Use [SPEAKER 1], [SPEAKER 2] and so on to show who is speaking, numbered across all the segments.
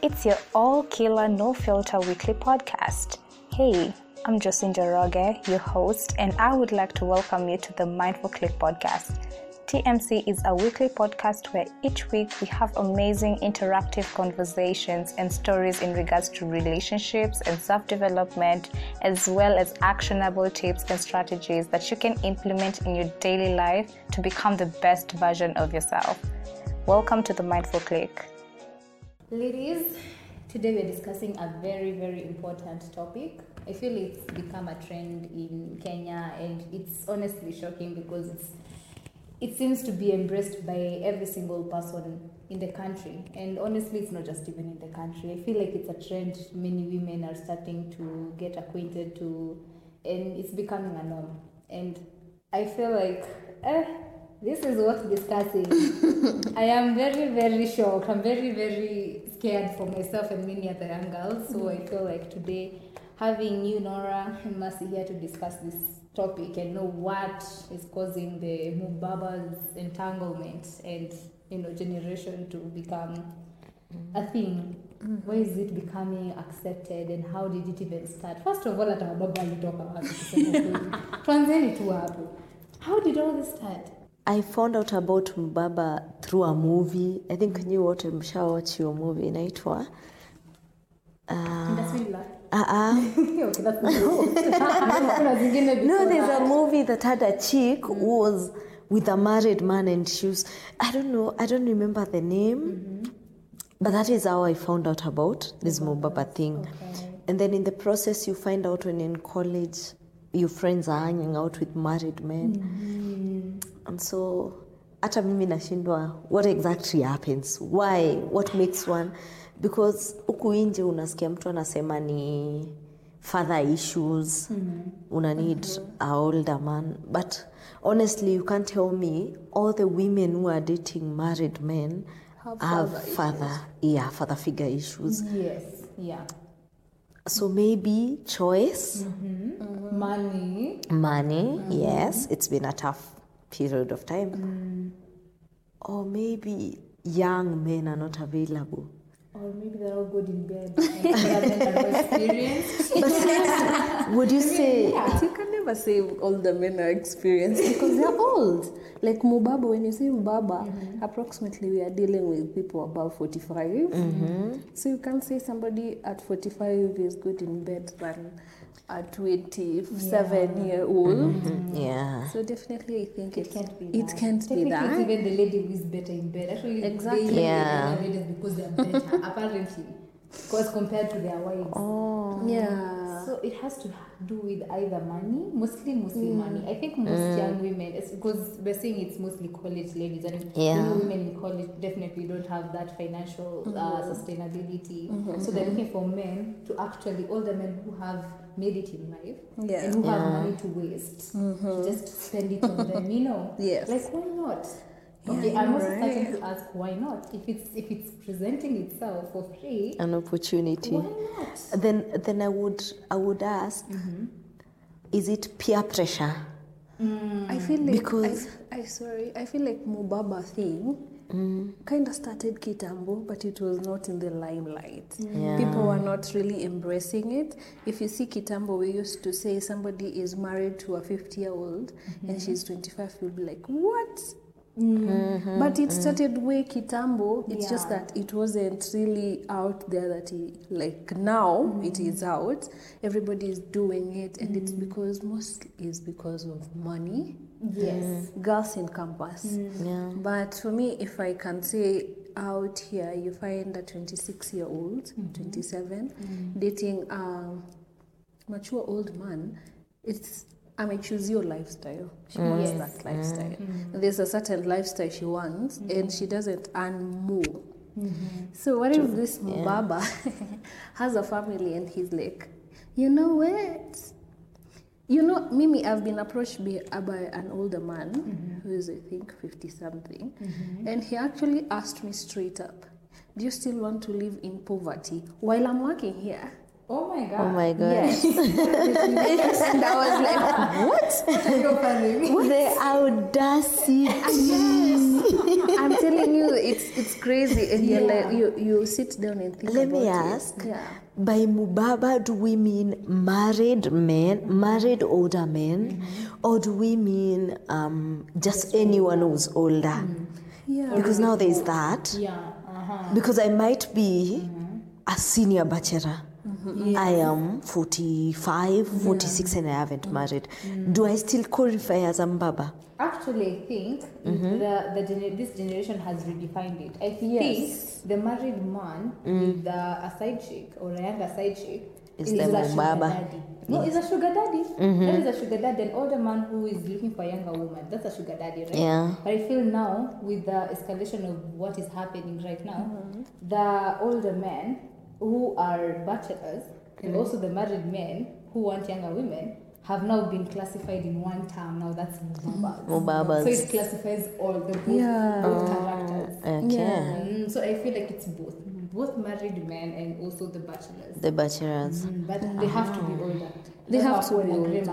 [SPEAKER 1] It's your all killer, no filter weekly podcast. Hey, I'm Josie Njoroge, your host, and I would like to welcome you to the Mindful Click podcast. TMC is a weekly podcast where each week we have amazing interactive conversations and stories in regards to relationships and self development, as well as actionable tips and strategies that you can implement in your daily life to become the best version of yourself. Welcome to the Mindful Click.
[SPEAKER 2] Ladies, today we're discussing a very, very important topic. I feel it's become a trend in Kenya, and it's honestly shocking because it's it seems to be embraced by every single person in the country. And honestly, it's not just even in the country. I feel like it's a trend many women are starting to get acquainted to, and it's becoming a norm. And I feel like, eh, this is worth discussing. I am very, very shocked. I'm very, very scared for myself and many other young girls. So I feel like today, having you, Nora, and Mercy here to discuss this topic and know what is causing the Mubaba's entanglement and you know generation to become a thing. Why is it becoming accepted and how did it even start? First of all, hata wababa alitoka wapi kusema kweli? Tuanzeni tu hapo. How did all this start?
[SPEAKER 3] I found out about Mbaba through a movie. I think nyi wote mshawatch your movie inaitwa?
[SPEAKER 2] Ndaswila.
[SPEAKER 3] Ah, ah.
[SPEAKER 2] Okay, that's not Kuna zingine
[SPEAKER 3] no, there's a movie that had a chick mm. who was with a married man and she was, I don't know, I don't remember the name, mm-hmm. but that is how I found out about this mm-hmm. Mubaba thing. And then in the process, you find out when in college, your friends are hanging out with married men. And so, hata mimi nashindwa what exactly happens? Why? What makes one? Because huku nje unasikia mtu anasema ni father issues. Una need a older man. But honestly you can't tell me all the women who are dating married men have, father yeah father figure issues.
[SPEAKER 2] Yes, yeah.
[SPEAKER 3] So maybe choice. Mm-hmm.
[SPEAKER 2] Money.
[SPEAKER 3] money mm-hmm. yes. It's been a tough period of time. Mm. Or maybe young men are not available
[SPEAKER 2] Or maybe they're all good in bed. and they haven't had no experience.
[SPEAKER 3] would you say
[SPEAKER 4] You can never say all the men are experienced because they're old. Like Mubaba, when you say Mubaba, mm-hmm. approximately we are dealing with people above 45. Mm-hmm. So you can't say somebody at 45 is good in bed than a 27 year old. Mm-hmm.
[SPEAKER 3] yeah
[SPEAKER 4] So definitely I think
[SPEAKER 2] It
[SPEAKER 4] it,
[SPEAKER 2] can't be
[SPEAKER 4] it
[SPEAKER 2] that.
[SPEAKER 4] can't be that.
[SPEAKER 2] Even the lady who is better in bed. Actually,
[SPEAKER 4] Exactly.
[SPEAKER 2] they
[SPEAKER 3] Yeah.
[SPEAKER 2] yeah. ladies because they are better, apparently. Because compared to their wives.
[SPEAKER 3] oh
[SPEAKER 4] Yeah.
[SPEAKER 2] So it has to do with either money, mostly mostly mm. money. I think most mm. young women, it's because we're saying it's mostly college ladies, and
[SPEAKER 3] Yeah.
[SPEAKER 2] women in college definitely don't have that financial uh, mm-hmm. sustainability. Mm-hmm. So they're looking for men to actually all the men who have made it in life
[SPEAKER 4] Yeah.
[SPEAKER 2] and who have money to waste, to mm-hmm. just spend it on them. You know,
[SPEAKER 4] Yes.
[SPEAKER 2] like why not? Okay,
[SPEAKER 4] you're
[SPEAKER 2] I'm also
[SPEAKER 4] right.
[SPEAKER 2] starting to ask why not. If it's if it's presenting itself for free,
[SPEAKER 3] an opportunity
[SPEAKER 2] why not?
[SPEAKER 3] then then i would i would ask mm-hmm. is it peer pressure mm.
[SPEAKER 4] I feel like
[SPEAKER 3] Because-
[SPEAKER 4] I, I sorry, I feel like Mubaba thing kind of started Kitambo, but it was not in the limelight.
[SPEAKER 3] Yeah.
[SPEAKER 4] People were not really embracing it. If you see Kitambo, we used to say somebody is married to a 50 year old and mm-hmm. she's 25, you'll be like, what? Mm-hmm. Mm-hmm. But it started way Kitambo. It's just that it wasn't really out there that he, like now it mm-hmm. is out. Everybody is doing it, and it's because most is because of money.
[SPEAKER 2] Yes.
[SPEAKER 4] Girls in campus.
[SPEAKER 3] yeah
[SPEAKER 4] But for me, if I can say out here, you find a 26 year old, 27, dating a mature old man, it's I mean, choose your lifestyle. She mm. wants
[SPEAKER 2] Yes.
[SPEAKER 4] that lifestyle. Mm. There's a certain lifestyle she wants, mm-hmm. and she doesn't earn more. Mm-hmm. So what if this Baba has a family and he's like, you know what? You know, Mimi, I've been approached by, uh, by an older man mm-hmm. who is, I think, 50 something, and he actually asked me straight up, Do you still want to live in poverty while I'm working here?
[SPEAKER 2] Oh my god.
[SPEAKER 3] oh my god
[SPEAKER 2] Yes.
[SPEAKER 4] and I was like, What?
[SPEAKER 2] funny.
[SPEAKER 3] the audacity
[SPEAKER 4] I'm telling you, it's it's crazy, and you're like you you sit down and think
[SPEAKER 3] Let me
[SPEAKER 4] it.
[SPEAKER 3] ask.
[SPEAKER 4] Yeah.
[SPEAKER 3] By mubaba, do we mean married men, married older men, or do we mean um, just anyone who's older?
[SPEAKER 4] Yeah.
[SPEAKER 3] Because now there's that.
[SPEAKER 2] Yeah. Uh-huh.
[SPEAKER 3] Because I might be a senior bachelor. I am 45, 46, and I haven't married. Do I still qualify as a mbaba?
[SPEAKER 2] Actually, I think
[SPEAKER 3] Mm-hmm.
[SPEAKER 2] the, the gener- this generation has redefined it. I think
[SPEAKER 4] Yes.
[SPEAKER 2] the married man with the, a side chick or a younger side chick
[SPEAKER 3] Mm. Is
[SPEAKER 2] is
[SPEAKER 3] the
[SPEAKER 2] a daddy. No, is a sugar daddy.
[SPEAKER 3] Mm-hmm.
[SPEAKER 2] That is a sugar daddy. An older man who is looking for a younger woman. That's a sugar daddy, right?
[SPEAKER 3] Yeah.
[SPEAKER 2] But I feel now, with the escalation of what is happening right now,
[SPEAKER 3] Mm-hmm.
[SPEAKER 2] the older men who are bachelors and
[SPEAKER 3] Mm.
[SPEAKER 2] also the married men who want younger women have now been classified in one term. Now that's mubabas.
[SPEAKER 3] Mubabas.
[SPEAKER 2] So it classifies all the both,
[SPEAKER 4] Yeah.
[SPEAKER 2] both characters.
[SPEAKER 3] Okay.
[SPEAKER 2] Mm, so I feel like it's both, both married men and also the bachelors.
[SPEAKER 3] The bachelors.
[SPEAKER 2] Mm, but they have to be older.
[SPEAKER 4] They have to be older.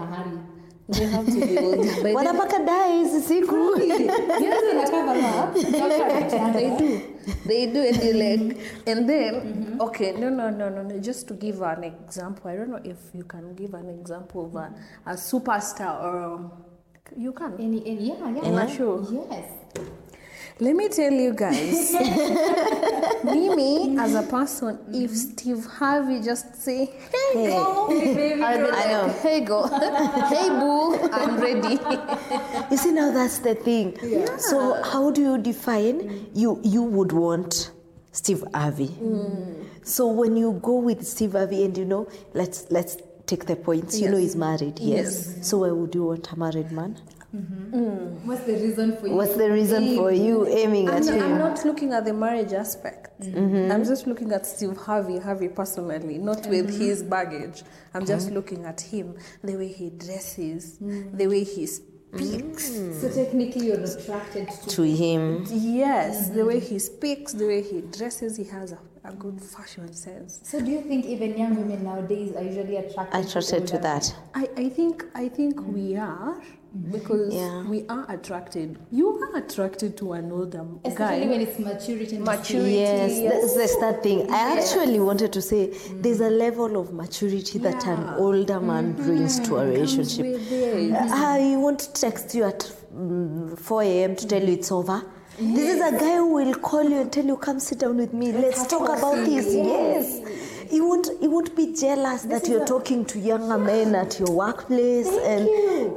[SPEAKER 4] They have to be old. By then-
[SPEAKER 3] Wanapaka dai hizi siku.
[SPEAKER 2] Yes, wanataka ma-
[SPEAKER 4] they do. They do and you like mm-hmm. and then mm-hmm. okay no no no no no just to give an example i don't know if you can give an example of a, a superstar or you can.
[SPEAKER 2] Any, any, yeah, yeah.
[SPEAKER 4] in a show.
[SPEAKER 2] Yes.
[SPEAKER 4] Let me tell you guys mimi as a person if mm-hmm. steve harvey just say hey go baby," I'll be
[SPEAKER 3] know.
[SPEAKER 4] hey go hey boo i'm ready
[SPEAKER 3] You see, now that's the thing. So, how do you define you? You would want Steve Harvey. Mm. So, when you go with Steve Harvey, and you know, let's let's take the points. You know, he's married. Yes. So, why would you want a married man? Mm-hmm.
[SPEAKER 2] What's the reason for you?
[SPEAKER 3] What's the reason for you aiming
[SPEAKER 4] I'm,
[SPEAKER 3] at
[SPEAKER 4] not- I'm not looking at the marriage aspect. Mm-hmm. I'm just looking at Steve Harvey, Harvey personally, not with mm-hmm. his baggage. I'm just looking at him, the way he dresses, mm. the way he speaks. Mm.
[SPEAKER 2] So technically, you're attracted to.
[SPEAKER 3] To him,
[SPEAKER 4] Yes, the way he speaks, the way he dresses, he has a, a good fashion sense.
[SPEAKER 2] So do you think even young women nowadays are usually attracted?
[SPEAKER 3] attracted to
[SPEAKER 2] older
[SPEAKER 3] that.
[SPEAKER 4] I, I think I think mm. we are because
[SPEAKER 3] Yeah.
[SPEAKER 4] we are attracted. You are attracted to an older
[SPEAKER 2] men? Especially
[SPEAKER 4] guy.
[SPEAKER 2] when it's maturity.
[SPEAKER 4] Maturity.
[SPEAKER 3] Yes,
[SPEAKER 4] yes.
[SPEAKER 3] that's, that's that thing. I actually wanted to say there's a level of maturity that an older man brings to a relationship.
[SPEAKER 4] with it.
[SPEAKER 3] Ah, won't text you at mm, 4 a.m. to tell you it's over. This is a guy who will call you and tell you, "Come sit down with me. Let's talk about this." Yes. He won't. He won't be jealous that you're talking to younger men at your workplace, and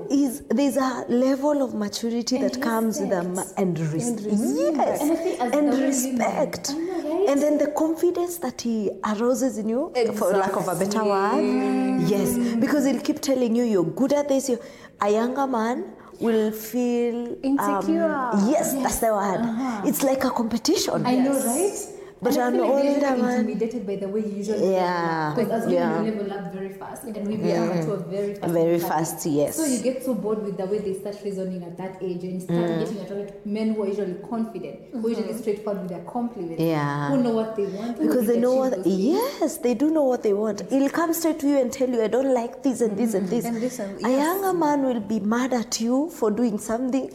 [SPEAKER 3] is there's a level of maturity that comes with a ma- and, res- yes,
[SPEAKER 2] And I think as
[SPEAKER 3] and respect,
[SPEAKER 2] know, right?
[SPEAKER 3] and then the confidence that he arouses in you, for lack of a better word, yes, because he'll keep telling you you're good at this. You, a younger man will feel um,
[SPEAKER 4] Insecure.
[SPEAKER 3] yes, that's the word. It's like a competition.
[SPEAKER 2] I know, right?
[SPEAKER 3] But
[SPEAKER 2] and I
[SPEAKER 3] an
[SPEAKER 2] feel like they
[SPEAKER 3] older
[SPEAKER 2] usually
[SPEAKER 3] man-
[SPEAKER 2] intimidated by the way you usually
[SPEAKER 3] Yeah,
[SPEAKER 2] Because as women,
[SPEAKER 3] yeah.
[SPEAKER 2] we level up very fast and we become mature very fast.
[SPEAKER 3] Very
[SPEAKER 2] in
[SPEAKER 3] fast, yes.
[SPEAKER 2] So you get so bored with the way they start reasoning at that age and start
[SPEAKER 3] Mm.
[SPEAKER 2] getting attracted to men who are usually confident, who are usually straightforward with their compliments,
[SPEAKER 3] Yeah.
[SPEAKER 2] who know what they want,
[SPEAKER 3] because they know what yes they do know what they want. He'll come straight to you and tell you i don't like this and this and this.
[SPEAKER 4] And this and-
[SPEAKER 3] a younger man will be mad at you for doing something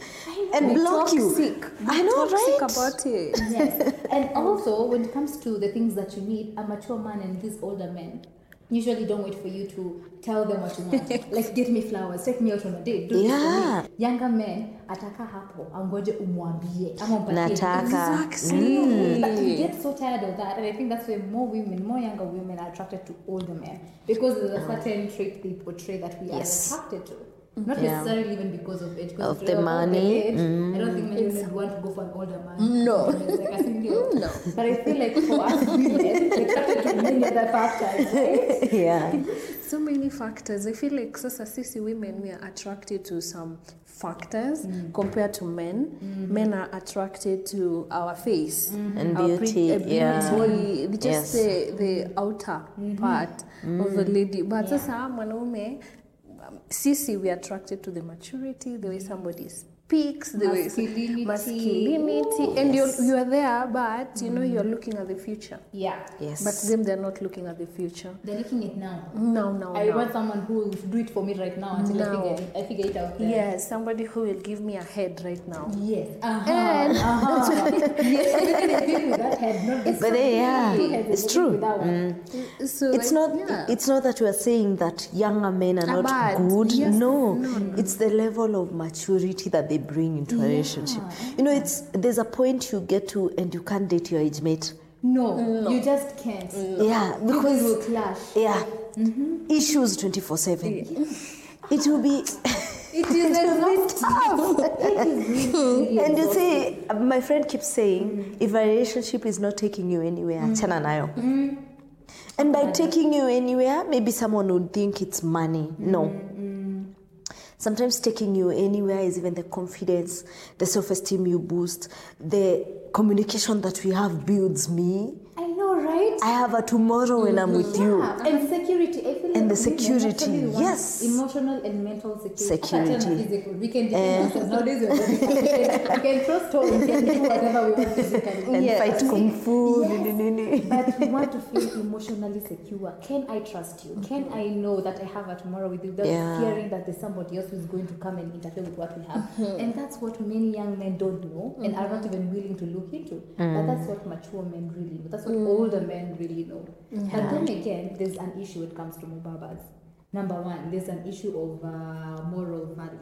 [SPEAKER 3] and
[SPEAKER 4] Be
[SPEAKER 3] block you
[SPEAKER 4] toxic.
[SPEAKER 3] i know
[SPEAKER 4] toxic
[SPEAKER 3] right
[SPEAKER 4] about it.
[SPEAKER 2] yes. And also, when it comes to the things that you need, a mature man and these older men usually don't wait for you to tell them what you want. like, get me flowers, take me out on a date, do this
[SPEAKER 3] Yeah.
[SPEAKER 2] for me. Younger men ataka hapo, angoje umwambie, ama umpatie.
[SPEAKER 3] Nataka.
[SPEAKER 4] Exactly. Mm.
[SPEAKER 2] But we get so tired of that, and I think that's why more women, more younger women are attracted to older men because there's a certain trait they portray that we
[SPEAKER 3] Yes.
[SPEAKER 2] are attracted to. Not
[SPEAKER 3] Yeah.
[SPEAKER 2] necessarily even because of age. because
[SPEAKER 3] Of the
[SPEAKER 2] you're about
[SPEAKER 3] money,
[SPEAKER 2] age, I don't think mm. many women want to go for an older man.
[SPEAKER 4] No.
[SPEAKER 2] Like, no. But I feel like for us women, we're attracted to many other factors, right?
[SPEAKER 3] yeah
[SPEAKER 4] So many factors. I feel like sasa sisi women we are attracted to some factors mm. compared to men. Mm-hmm. Men are attracted to our face mm-hmm.
[SPEAKER 3] And
[SPEAKER 4] our
[SPEAKER 3] beauty,
[SPEAKER 4] uh,
[SPEAKER 3] yeah.
[SPEAKER 4] beauty, the- just
[SPEAKER 3] Yes.
[SPEAKER 4] the, the outer mm-hmm. part of the mm. lady. But sasa mwanaume um, sisi we are attracted to the maturity, the way somebody speaks. Peaks the way
[SPEAKER 2] Masculinity.
[SPEAKER 4] masculinity and you're you're there but you know you're looking at the future
[SPEAKER 2] Yeah.
[SPEAKER 3] Yes.
[SPEAKER 4] but them they're not looking at the future
[SPEAKER 2] They're looking at now.
[SPEAKER 4] no no
[SPEAKER 2] I
[SPEAKER 4] no.
[SPEAKER 2] want someone who will do it for me right now until I figure it, I figure it out. Then.
[SPEAKER 4] yes somebody who will give me a head right now
[SPEAKER 2] Yes. Uh-huh. uh-huh. yes. Even the that head, not
[SPEAKER 3] But they, yeah,
[SPEAKER 2] He has a
[SPEAKER 3] it's true.
[SPEAKER 2] with that one.
[SPEAKER 4] so
[SPEAKER 3] it's
[SPEAKER 4] like,
[SPEAKER 3] not
[SPEAKER 4] yeah.
[SPEAKER 3] it's not that we are saying that younger men are
[SPEAKER 4] Are
[SPEAKER 3] not
[SPEAKER 4] bad.
[SPEAKER 3] good
[SPEAKER 4] Yes.
[SPEAKER 3] no, it's the level of maturity that they bring into a relationship. You know it's there's a point you get to and you can't date your age mate.
[SPEAKER 2] No, you just can't.
[SPEAKER 3] yeah
[SPEAKER 2] Because
[SPEAKER 3] because
[SPEAKER 2] will clash.
[SPEAKER 3] yeah. Mm-hmm. Issues 24 7 it will be
[SPEAKER 2] It is exhausting. It is really, really
[SPEAKER 3] and you see my friend keeps saying mm. if a relationship is not taking you anywhere mm. achana nayo. Mm. And by taking you anywhere maybe someone would think it's money. No sometimes taking you anywhere is even the confidence the self-esteem you boost the communication that we have builds me
[SPEAKER 2] right?
[SPEAKER 3] i have a tomorrow when i'm with mm-hmm. you
[SPEAKER 2] Yeah, and security. I feel
[SPEAKER 3] And the security, yes.
[SPEAKER 2] Emotional and mental security.
[SPEAKER 3] Security. Eh.
[SPEAKER 2] Physical. We can defend eh. ourselves. Nowadays, we can- throw stones, we can do whatever we want physically.
[SPEAKER 3] and fight kung fu
[SPEAKER 2] But we want to feel emotionally secure. Can I trust you? Can mm-hmm. I know that I have a tomorrow with you without fearing that there's somebody else who's going to come and interfere with what we have? Mm-hmm. And that's what many young men don't know and are not even willing to look into. But mm. that's what mature men really know. That's what mm. older men really know. But then again, there's an issue when it comes to mubabas. Number one, there's an issue of uh, moral value.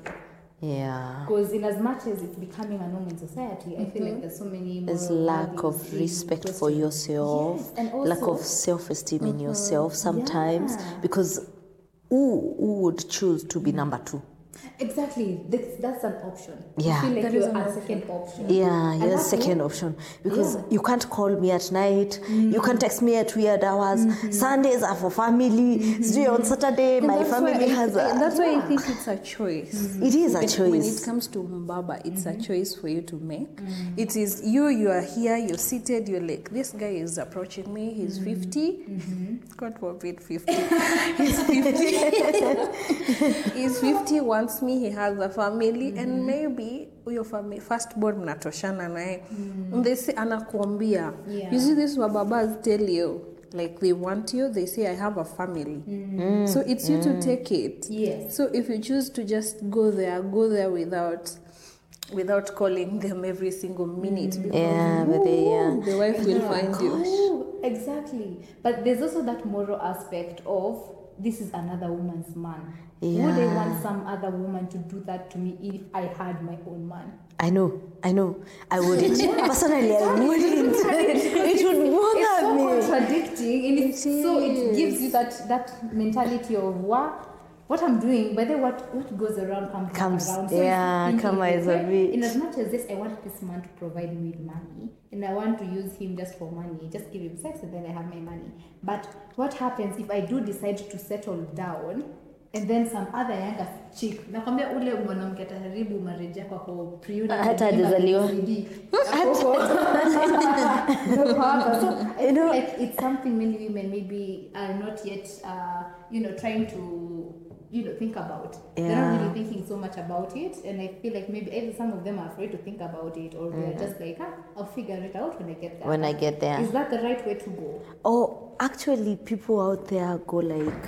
[SPEAKER 3] yeah
[SPEAKER 2] Because in as much as it's becoming a norm in society, I feel like mm-hmm. there's so many
[SPEAKER 3] There's lack of respect for yourself,
[SPEAKER 2] Yes, and
[SPEAKER 3] lack of self esteem in mm-hmm. yourself sometimes
[SPEAKER 2] Yeah.
[SPEAKER 3] because who, who would choose to be mm. number two?
[SPEAKER 2] Exactly. That's, that's an option.
[SPEAKER 3] Yeah.
[SPEAKER 2] You feel like
[SPEAKER 4] That is
[SPEAKER 2] you're
[SPEAKER 4] an
[SPEAKER 2] a second option.
[SPEAKER 3] Yeah, you're the
[SPEAKER 2] Alafu,
[SPEAKER 3] second option because
[SPEAKER 2] Yeah.
[SPEAKER 3] You can't call me at night, you mm-hmm. can't text me at weird hours. Mm-hmm. Sundays are for family. Mm-hmm. Sijui on Saturday,
[SPEAKER 4] And
[SPEAKER 3] my
[SPEAKER 4] that's
[SPEAKER 3] family
[SPEAKER 4] why I,
[SPEAKER 3] has
[SPEAKER 4] I-
[SPEAKER 3] a.
[SPEAKER 4] that's why I think it's a choice.
[SPEAKER 3] It is a
[SPEAKER 4] When- When it comes to Mbaba, it's a choice for you to make. It is you, you are here, you're seated, you're like, this guy is approaching me, he's 50. God forbid, 50. he's 50. he's 50, wants me, he has a family, and maybe huyo first firstborn mnatoshana naye. And They say, anakuambia.
[SPEAKER 2] Yeah.
[SPEAKER 4] You see, this babas tell you. Like they want you, they say I have a family. So it's you to take it.
[SPEAKER 2] Yes.
[SPEAKER 4] So if you choose to just go there, go there without without calling them every single minute because
[SPEAKER 3] Yeah, but they, yeah.
[SPEAKER 4] the wife will find you.
[SPEAKER 2] Oh, exactly. But there's also that moral aspect of this is another woman's man. Would I want some other woman to do that to me if I had my own man?
[SPEAKER 3] I know, I know. I wouldn't. Personally, I wouldn't. it would bother It's
[SPEAKER 2] so
[SPEAKER 3] me.
[SPEAKER 2] contradicting, and it's so it gives you that that mentality of what what I'm doing, but then what what goes around comes,
[SPEAKER 3] Comes-
[SPEAKER 2] around.
[SPEAKER 3] yeah,
[SPEAKER 2] it's
[SPEAKER 3] come
[SPEAKER 2] thinking,
[SPEAKER 3] as a bit.
[SPEAKER 2] In as much as this, I want this man to provide me with money, and I want to use him just for money, just give him sex, and then I have my money. But what happens if I do decide to settle down? And then some other younger chick nakwambia ule mwanamke ataharibu marriage yako ako pre-unit
[SPEAKER 3] Hata hajazaliwa.
[SPEAKER 2] PCD. Ako- Ndio. So I feel like it's something many women maybe are not yet, uh, you know, trying to, you know, think about. They're not really thinking so much about it, and I feel like maybe either some of them are afraid to think about it, or they're just like, ah, I'll figure it out when I get there.
[SPEAKER 3] When I get there.
[SPEAKER 2] Is that the right way to go?
[SPEAKER 3] Oh, actually, people out there go like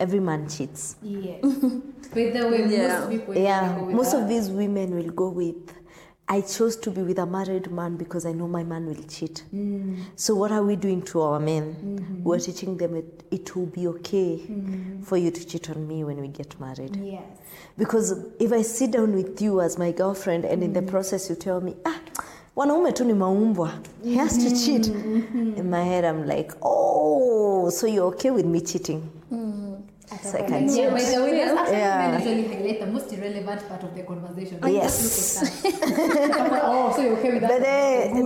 [SPEAKER 3] every man cheats.
[SPEAKER 2] Yes. By the way,
[SPEAKER 4] Yeah.
[SPEAKER 2] most people
[SPEAKER 3] Yeah,
[SPEAKER 2] go with
[SPEAKER 3] most
[SPEAKER 2] that.
[SPEAKER 3] of these women will go with. I chose to be with a married man because I know my man will cheat.
[SPEAKER 2] Mm.
[SPEAKER 3] So what are we doing to our men?
[SPEAKER 2] Mm-hmm.
[SPEAKER 3] We're teaching them it, it will be okay for you to cheat on me when we get married.
[SPEAKER 2] Yes.
[SPEAKER 3] Because if I sit down with you as my girlfriend and in the process you tell me, ah, wanaume tu ni maumbwa. He has to cheat. In my head I'm like, oh, so you're okay with me cheating? So I can
[SPEAKER 2] Yeah, by the way, that's actually
[SPEAKER 3] Yeah.
[SPEAKER 2] men usually highlight the most irrelevant part of the conversation.
[SPEAKER 3] Yes.
[SPEAKER 2] Look at that. oh, so you're okay with that?
[SPEAKER 3] But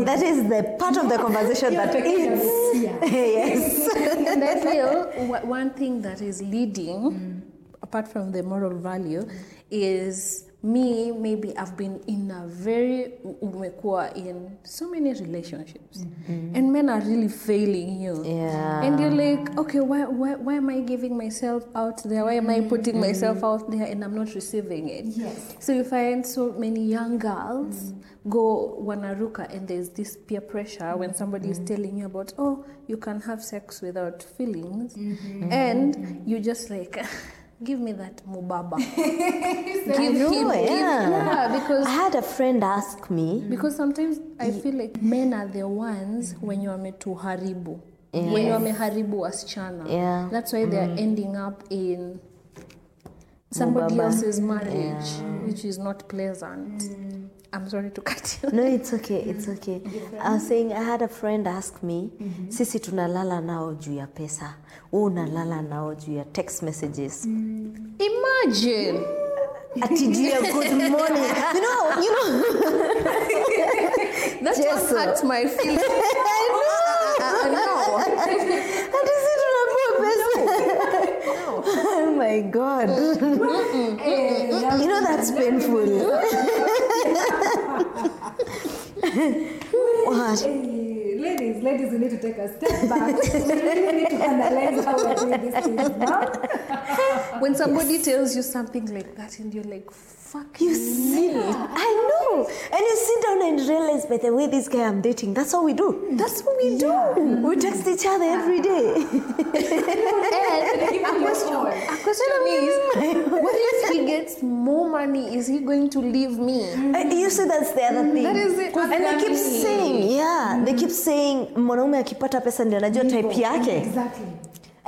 [SPEAKER 3] uh, that is the part of the conversation
[SPEAKER 2] You're
[SPEAKER 3] that eats.
[SPEAKER 2] yeah.
[SPEAKER 3] yes.
[SPEAKER 4] and I feel one thing that is leading, apart from the moral value, is me maybe I've been in a very umekuwa in so many relationships. Mm-hmm. And men are really failing you.
[SPEAKER 3] Yeah.
[SPEAKER 4] and you're like okay why, why, why am I giving myself out there? Why am I mm-hmm. putting myself mm-hmm. out there and I'm not receiving it?
[SPEAKER 2] Yes.
[SPEAKER 4] so you find so many young girls go wanaruka and there's this peer pressure when somebody is telling you about oh you can have sex without feelings. And you just like give me that mubaba. Give
[SPEAKER 3] No,
[SPEAKER 4] him give,
[SPEAKER 3] yeah.
[SPEAKER 4] yeah because
[SPEAKER 3] I had a friend ask me,
[SPEAKER 4] because sometimes I feel like men are the ones wenye wametuharibu wenye wameharibu wasichana.
[SPEAKER 3] Yeah.
[SPEAKER 4] that's why they're mm. ending up in somebody
[SPEAKER 3] Mubaba.
[SPEAKER 4] else's marriage which is not pleasant mm. I'm sorry to cut you
[SPEAKER 3] no, it's okay, it's mm-hmm. okay. I was uh, saying I had a friend ask me, mm-hmm. sisi tunalala nao juu ya pesa, wewe unalala nao juu ya text messages. Mm.
[SPEAKER 4] imagine uh,
[SPEAKER 3] Ati juu ya good morning. You know, you know.
[SPEAKER 4] that
[SPEAKER 3] Jesu.
[SPEAKER 4] one hurt my feelings I know. I know.
[SPEAKER 3] Ati si tunapewa pesa. Oh my God. you know that's painful. What?
[SPEAKER 2] Hey, ladies, ladies, we need to take a step back. we really need to analyze how we're doing these things now.
[SPEAKER 4] when somebody tells you something like that and you're like fuck
[SPEAKER 3] You see, I know. And you sit down and realize, by the way, this guy I'm dating, that's all we do. That's what we do. We text each other every day.
[SPEAKER 4] And a question, a question is, what if he gets more money? Is he going to leave me?
[SPEAKER 3] Uh, you see, that's the other thing.
[SPEAKER 4] That is it.
[SPEAKER 3] And they keep saying, yeah, they keep saying, mwanaume akipata pesa ndio anajua type yake.
[SPEAKER 2] Exactly.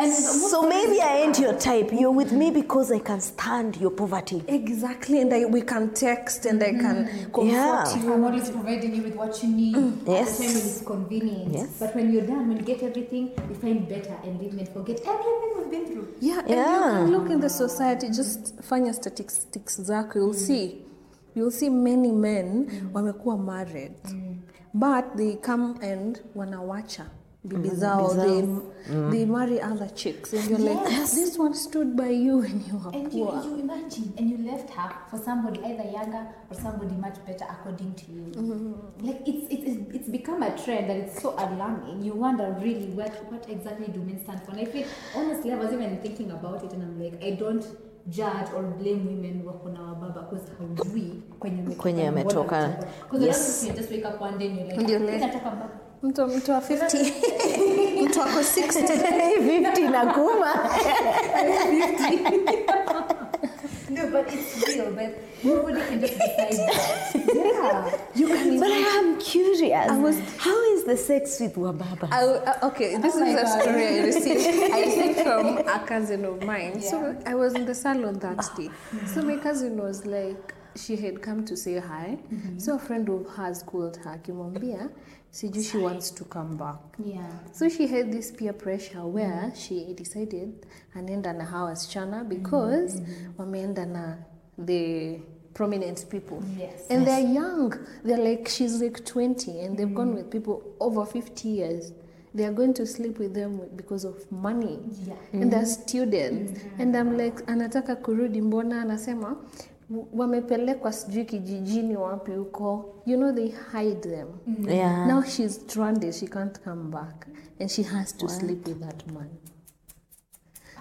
[SPEAKER 2] And
[SPEAKER 3] So maybe I ain't your type. You're with me because I can stand your poverty.
[SPEAKER 4] Exactly, and I, we can text and I can mm. comfort
[SPEAKER 3] Yeah.
[SPEAKER 4] you.
[SPEAKER 2] I'm always providing you with what you need mm.
[SPEAKER 3] Yes.
[SPEAKER 2] at the time it's convenient.
[SPEAKER 3] Yes.
[SPEAKER 2] But when you're done, when you get everything, you find better and leave and forget everything we've been through.
[SPEAKER 4] Yeah, and
[SPEAKER 3] Yeah.
[SPEAKER 4] you can look in the society, just fanya statistics zako, you'll mm. see. You'll see many men wamekuwa married. But they come and wanawacha bibi zao, they, mm. they marry other chicks and you're yes. like, this one stood by you when you were
[SPEAKER 2] And
[SPEAKER 4] poor.
[SPEAKER 2] you you imagine, and you left her for somebody either younger or somebody much better according to you. mm-hmm. Like it's, it's it's become a trend that it's so alarming. You wonder really what what exactly do men stand for. And I feel honestly, I was even thinking about it, and I'm like, I don't judge or blame women wako na wababa because haujui kwenye
[SPEAKER 3] Kwenye ametoka. Yes.
[SPEAKER 2] just wake up one day and you're like,
[SPEAKER 4] Ndio
[SPEAKER 2] "Mimi
[SPEAKER 4] le-
[SPEAKER 2] nataka baba."
[SPEAKER 4] Mtu mtu wa 50 mtu wako 60
[SPEAKER 3] 50 na kuma.
[SPEAKER 2] No, but it's real. But nobody can just decide that. Yeah.
[SPEAKER 4] you can
[SPEAKER 3] But I am curious. How is the sex with Wababa?
[SPEAKER 4] I, uh, okay, this
[SPEAKER 2] Oh
[SPEAKER 4] is a
[SPEAKER 2] God.
[SPEAKER 4] story I received. I received from a cousin of mine. So I was in the salon that day. So my cousin was like, she had come to say hi. So a friend of hers called her, akimwambia, sijui she wants to come back.
[SPEAKER 2] Yeah.
[SPEAKER 4] So she had this peer pressure where she decided anaenda na hawa wasichana because wameenda na the prominent people.
[SPEAKER 2] Yes.
[SPEAKER 4] And they're young. They're like, she's like 20 and they've gone with people over 50 years. They are going to sleep with them because of money.
[SPEAKER 2] Yeah.
[SPEAKER 4] And they're students. And I'm like, anataka kurudi mbona anasema "W- wamepelekwa sijui kijijini wapi huko. You know, they hide them.
[SPEAKER 3] Yeah.
[SPEAKER 4] Now she's stranded, she can't come back, and she has to sleep with that man.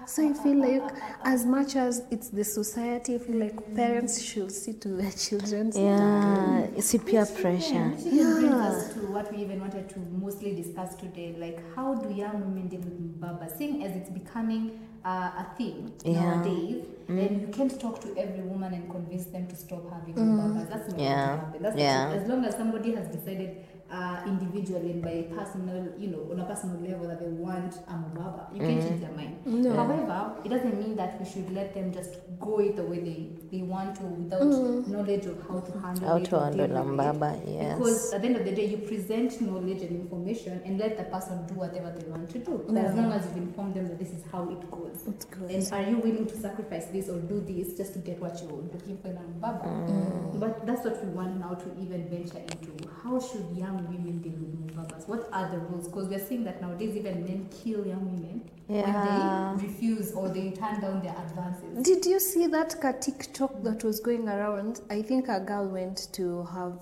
[SPEAKER 4] So I feel like, as much as it's the society, I feel like parents should see to their children's
[SPEAKER 3] Yeah, it's a peer pressure.
[SPEAKER 2] Which even brings us to what we even wanted to mostly discuss today, like how do young women deal with Baba, seeing as it's becoming uh, a thing
[SPEAKER 3] Yeah.
[SPEAKER 2] nowadays, and you can't talk to every woman and convince them to stop having Babas. That's not
[SPEAKER 3] Yeah.
[SPEAKER 2] going to happen. That's
[SPEAKER 3] Yeah.
[SPEAKER 2] as long as somebody has decided uh, individually and by personal, you know, on a personal level that they want a Baba, you can't mm. change their mind. However, it doesn't mean that we should let them just go it the way they, they want to without mm. knowledge of how to handle
[SPEAKER 3] How
[SPEAKER 2] it
[SPEAKER 3] to handle
[SPEAKER 2] deal
[SPEAKER 3] a
[SPEAKER 2] with it.
[SPEAKER 3] Baba, yes.
[SPEAKER 2] Because at the end of the day, you present knowledge and information and let the person do whatever they want to do. But as long as you've informed them that this is how it goes.
[SPEAKER 4] It goes.
[SPEAKER 2] And are you willing to sacrifice this or do this just to get what you're looking for in a Baba? Mm. But that's what we want now to even venture into. How should young women deal with mubabas? What are the rules? Because we're seeing that nowadays even men kill young women
[SPEAKER 3] Yeah.
[SPEAKER 2] when they refuse or they turn down their advances.
[SPEAKER 4] Did you see that TikTok that was going around? I think a girl went to have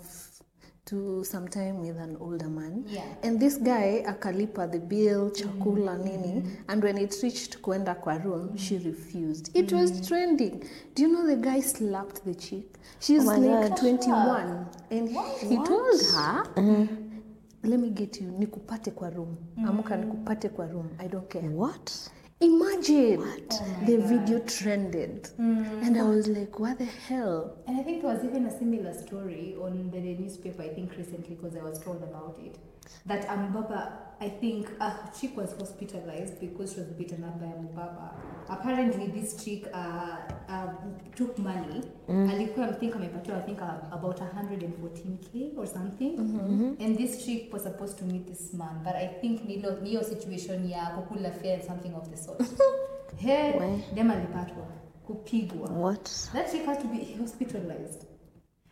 [SPEAKER 4] to some time with an older man.
[SPEAKER 2] Yeah.
[SPEAKER 4] And this guy akalipa the bill, chakula mm. nini, and when it reached kwenda kwa room, mm. she refused. It mm. was trending. Do you know the guy slapped the chick? She's
[SPEAKER 3] oh
[SPEAKER 4] like
[SPEAKER 3] God.
[SPEAKER 4] 21 and what? he told her mm. let me get you nikupate kwa room mm. amka nikupate kwa room i don't care
[SPEAKER 3] What?
[SPEAKER 4] Imagine the video trended, and I was like, "What the hell?"
[SPEAKER 2] And I think there was even a similar story on the newspaper, I think recently, because I was told about it. That Ambaba, I think a chick was hospitalized because she was beaten up by Ambaba. Apparently, this chick uh, uh, took money. Alikuwa, I think, amepatiwa, I think, uh, about 114k or something. And this chick was supposed to meet this man. But I think nilo, niyo situation ya kukula fair and something of the sort. He, dem alipatwa, kupigwa.
[SPEAKER 3] What?
[SPEAKER 2] That chick had to be hospitalized.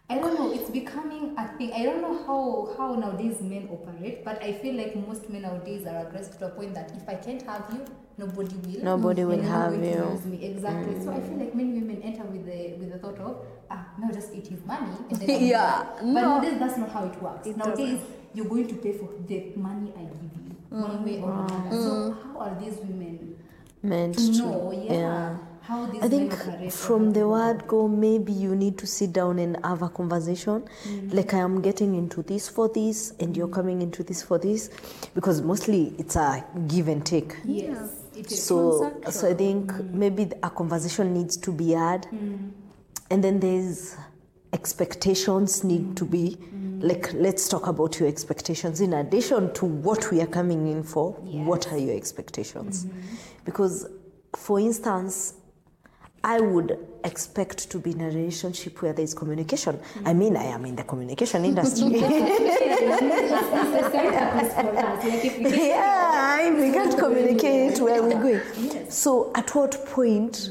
[SPEAKER 2] I don't know. It's becoming a thing. I don't know how how nowadays men operate, but I feel like most men nowadays are aggressive to a point that if I can't have you, nobody will.
[SPEAKER 3] Nobody will
[SPEAKER 2] And
[SPEAKER 3] have you. Mm.
[SPEAKER 2] me. Exactly. So I feel like many women enter with the with the thought of ah now just eat his money and then
[SPEAKER 4] Yeah,
[SPEAKER 2] done." But
[SPEAKER 4] no.
[SPEAKER 2] nowadays that's not how it works.
[SPEAKER 4] It
[SPEAKER 2] nowadays you're going to pay for the money I give you one way or another. So how are these women
[SPEAKER 3] Meant
[SPEAKER 2] to
[SPEAKER 3] to.
[SPEAKER 2] know? Yeah. How these
[SPEAKER 3] I think from the word go, maybe you need to sit down and have a conversation. Mm-hmm. Like I am getting into this for this, and you're mm-hmm. coming into this for this, because mostly it's a give and take.
[SPEAKER 2] Yes, it is.
[SPEAKER 3] So, so I think mm-hmm. maybe a conversation needs to be had, and then there's expectations need to be like let's talk about your expectations in addition to what we are coming in for. What are your expectations? Because, for instance, I would expect to be in a relationship where there is communication. I mean, I am in the communication industry.
[SPEAKER 2] It's a centerpiece for us. Like if we
[SPEAKER 3] yeah, if we can't communicate, where are we going? So, at what point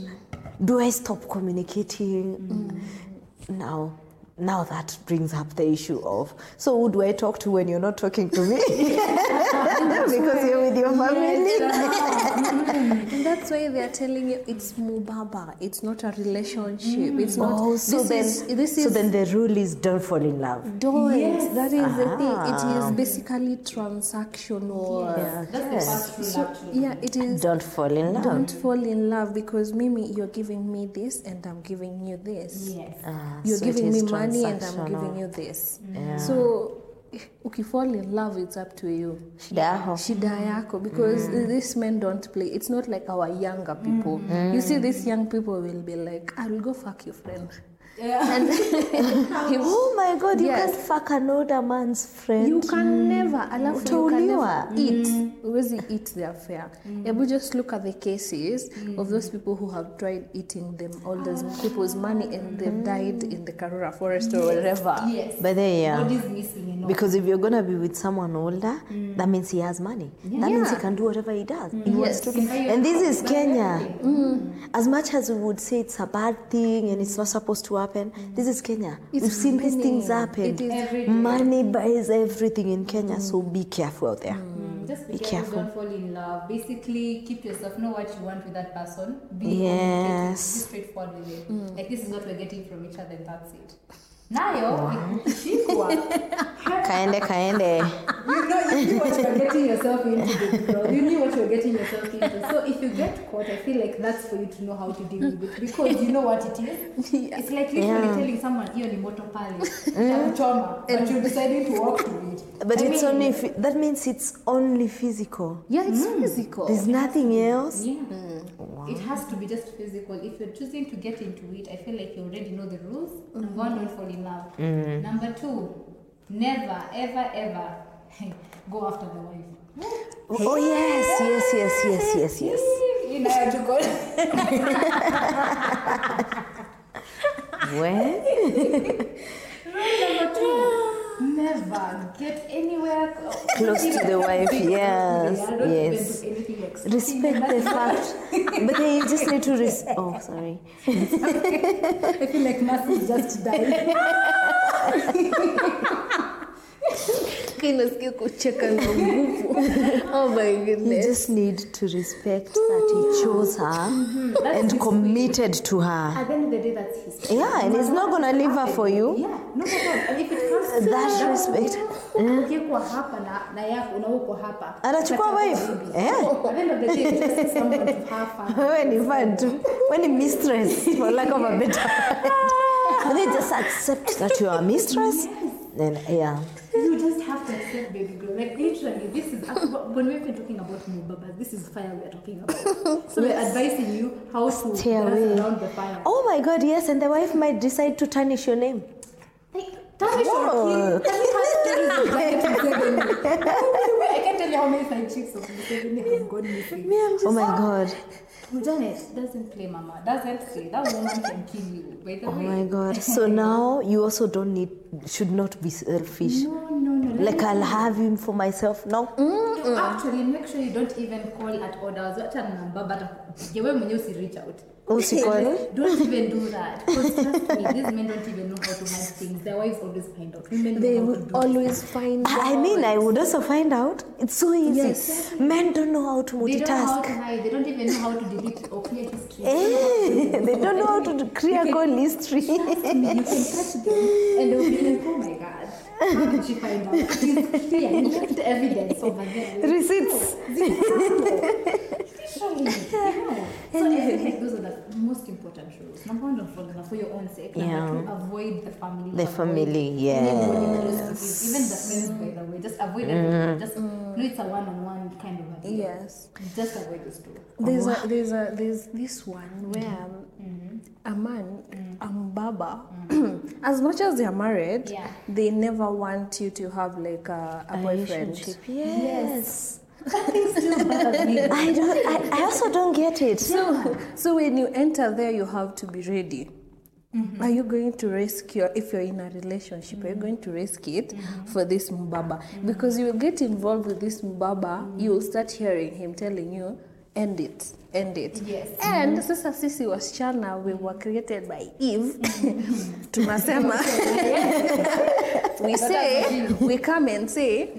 [SPEAKER 3] do I stop communicating? Mm. Now, now that brings up the issue of so who do I talk to when you're not talking to me? because you're with your family.
[SPEAKER 4] And that's why they are telling you it's mubaba. It's not a relationship. It's not.
[SPEAKER 3] Oh, so
[SPEAKER 4] this
[SPEAKER 3] then,
[SPEAKER 4] is, this
[SPEAKER 3] so then the rule is don't fall in love.
[SPEAKER 4] don't. That is the thing. It
[SPEAKER 3] Ah.
[SPEAKER 4] basically transactional.
[SPEAKER 3] Yeah,
[SPEAKER 2] That's the
[SPEAKER 4] So, yeah, it is.
[SPEAKER 3] Don't fall in love.
[SPEAKER 4] Don't fall in love because Mimi, you're giving me this and I'm giving you this.
[SPEAKER 2] Yes.
[SPEAKER 3] Ah,
[SPEAKER 4] You're
[SPEAKER 3] so
[SPEAKER 4] giving me
[SPEAKER 3] is
[SPEAKER 4] money and I'm giving you this.
[SPEAKER 3] Yeah.
[SPEAKER 4] So fall in love, it's up to you.
[SPEAKER 3] Shida yako.
[SPEAKER 4] Shida yako because these men don't play. It's not like our younger people. You see, these young people will be like, "I will go fuck your friend." And
[SPEAKER 3] Oh my god, you
[SPEAKER 4] Yes.
[SPEAKER 3] can't fuck an older man's friend.
[SPEAKER 4] you can mm. never alafu you can
[SPEAKER 3] Utauliwa.
[SPEAKER 4] never eat mm. huwezi eat their fare mm. hebu just look at the cases of those people who have tried eating them all those ah. people's money and they've died in the karura forest or wherever
[SPEAKER 2] Yes.
[SPEAKER 3] But there, yeah.
[SPEAKER 2] Body's missing and all.
[SPEAKER 3] Because if you're gonna be with someone older, that means he has money. That means he can do whatever he does. He wants to do. And this is Kenya.
[SPEAKER 2] everything.
[SPEAKER 3] As much as we would say it's a bad thing and it's not supposed to happen, Mm. this is Kenya.
[SPEAKER 4] It's
[SPEAKER 3] We've seen these things happen.
[SPEAKER 4] It is
[SPEAKER 2] Every day.
[SPEAKER 3] Money buys everything in Kenya, so be careful out there.
[SPEAKER 2] Mm. mm, Just be,
[SPEAKER 3] Be
[SPEAKER 2] careful,
[SPEAKER 3] careful.
[SPEAKER 2] don't fall in love. Basically, keep yourself, know what you want with that person. Be
[SPEAKER 3] Yes.
[SPEAKER 2] communicative, be straightforward with it. Mm. Like, this is what we're getting from each other, and that's it. Nayo, ikishikwa,
[SPEAKER 3] Kaende, kaende.
[SPEAKER 2] you know you knew what you're getting yourself into, girl. You knew what you're getting yourself into. So if you get caught, I feel like that's for you to know how to deal with it because you know what it is. It's like literally
[SPEAKER 3] Yeah.
[SPEAKER 2] telling someone hiyo ni moto pale, mm. itakuchoma, but you're deciding to walk through it.
[SPEAKER 3] But
[SPEAKER 2] I
[SPEAKER 3] it's
[SPEAKER 2] mean,
[SPEAKER 3] only phy- that means it's only physical.
[SPEAKER 4] yeah it's mm. physical
[SPEAKER 3] There's nothing else.
[SPEAKER 2] Yeah. Mm. It has to be just physical. If you're choosing to get into it, I feel like you already know the rules. One, don't fall in love. Mm. Number two, never, ever, ever go after the wife.
[SPEAKER 3] Oh, oh yes, yes, yes, yes, yes, yes.
[SPEAKER 2] You know how to go.
[SPEAKER 3] When?
[SPEAKER 2] Number two, never get anywhere
[SPEAKER 3] Close to the wife, yes, yes. Respect the fact, but then you just need to res- Oh, sorry.
[SPEAKER 2] I feel like Mercy just died.
[SPEAKER 4] inasikia kucheka na nguvu oh my
[SPEAKER 3] You just need to respect that he chose her
[SPEAKER 2] That's
[SPEAKER 3] and committed to her.
[SPEAKER 2] At the end of the day, that's his.
[SPEAKER 3] Yeah, and he's not gonna leave her for you.
[SPEAKER 2] Yeah, no problem. And if it comes to
[SPEAKER 3] That respect.
[SPEAKER 2] ukiekwa hapa na, na yako na uko hapa
[SPEAKER 3] Anachukua wife.
[SPEAKER 2] baby.
[SPEAKER 3] Eh.
[SPEAKER 2] At the end of the day, it's just someone to have fun.
[SPEAKER 3] Wewe ni fan tu. Wewe ni mistress for lack of a better word. They just accept that you are a mistress. Then yeah.
[SPEAKER 2] You just have to accept baby girl. Like literally, this is when we've been talking about mubabas, this is fire we are talking about. So we're advising you how to
[SPEAKER 3] Stay away.
[SPEAKER 2] around the fire.
[SPEAKER 3] Oh my god, yes, and the wife might decide to tarnish your name.
[SPEAKER 2] Like, tell me
[SPEAKER 3] Whoa.
[SPEAKER 2] shortly. Tell me how stories of Janet Museveni. I can't tell you how many side chicks of Museveni have gone missing.
[SPEAKER 3] Oh my god.
[SPEAKER 2] Janet doesn't play mama. Doesn't play. That woman can kill you. By the
[SPEAKER 3] Oh
[SPEAKER 2] way.
[SPEAKER 3] my god. So now you also don't need should not be selfish.
[SPEAKER 2] No, no, no.
[SPEAKER 3] Like I'll have him for myself. No.
[SPEAKER 2] You actually make sure you don't even call at orders. Wacha namba but wewe mwenyewe usi reach out.
[SPEAKER 3] Usikole.
[SPEAKER 2] Don't even do that. Because trust me, these men don't even know how to hide things. Their wives always find out. Women
[SPEAKER 4] they
[SPEAKER 2] know how to
[SPEAKER 4] will
[SPEAKER 2] do
[SPEAKER 4] always find
[SPEAKER 3] I mean, I would also find out. It's so easy.
[SPEAKER 4] Yes.
[SPEAKER 3] Men don't know how to multitask.
[SPEAKER 2] They don't know how to hide. They don't even know how to delete or clear history.
[SPEAKER 3] Eh, they don't know how to clear call history.
[SPEAKER 2] you can catch them and they'll be like, oh my god. How did she find out? It's clear. You left evidence over there.
[SPEAKER 3] Receipts.
[SPEAKER 2] Literally, yeah. So I feel like those are the most important rules. Number one, don't fall in love for your own sake. Number
[SPEAKER 3] Yeah.
[SPEAKER 2] two, avoid the family.
[SPEAKER 3] The family,
[SPEAKER 2] anybody close to you. Even the friends, by the way. Just avoid everything. Mm. Just know it's a one-on-one kind of a deal.
[SPEAKER 4] yes
[SPEAKER 2] Just avoid those two.
[SPEAKER 4] There's a, there's a there's this one where mm-hmm. Mm-hmm. a man, mm. a baba, mm. as much as they're married,
[SPEAKER 2] Yeah.
[SPEAKER 4] they never want you to have like a, a boyfriend.
[SPEAKER 3] Relationship, Yes. I don't. I, I also don't get it.
[SPEAKER 4] So, so when you enter there, you have to be ready. Mm-hmm. Are you going to risk your, if you're in a relationship, Mm-hmm. are you going to risk it mm-hmm. for this mbaba? Because you will get involved with this mbaba, you will start hearing him telling you, end it, end it.
[SPEAKER 2] Yes.
[SPEAKER 4] And mm-hmm. sasa sisi wasichana, we were created by Eve. Tunasema, we say, we come and say,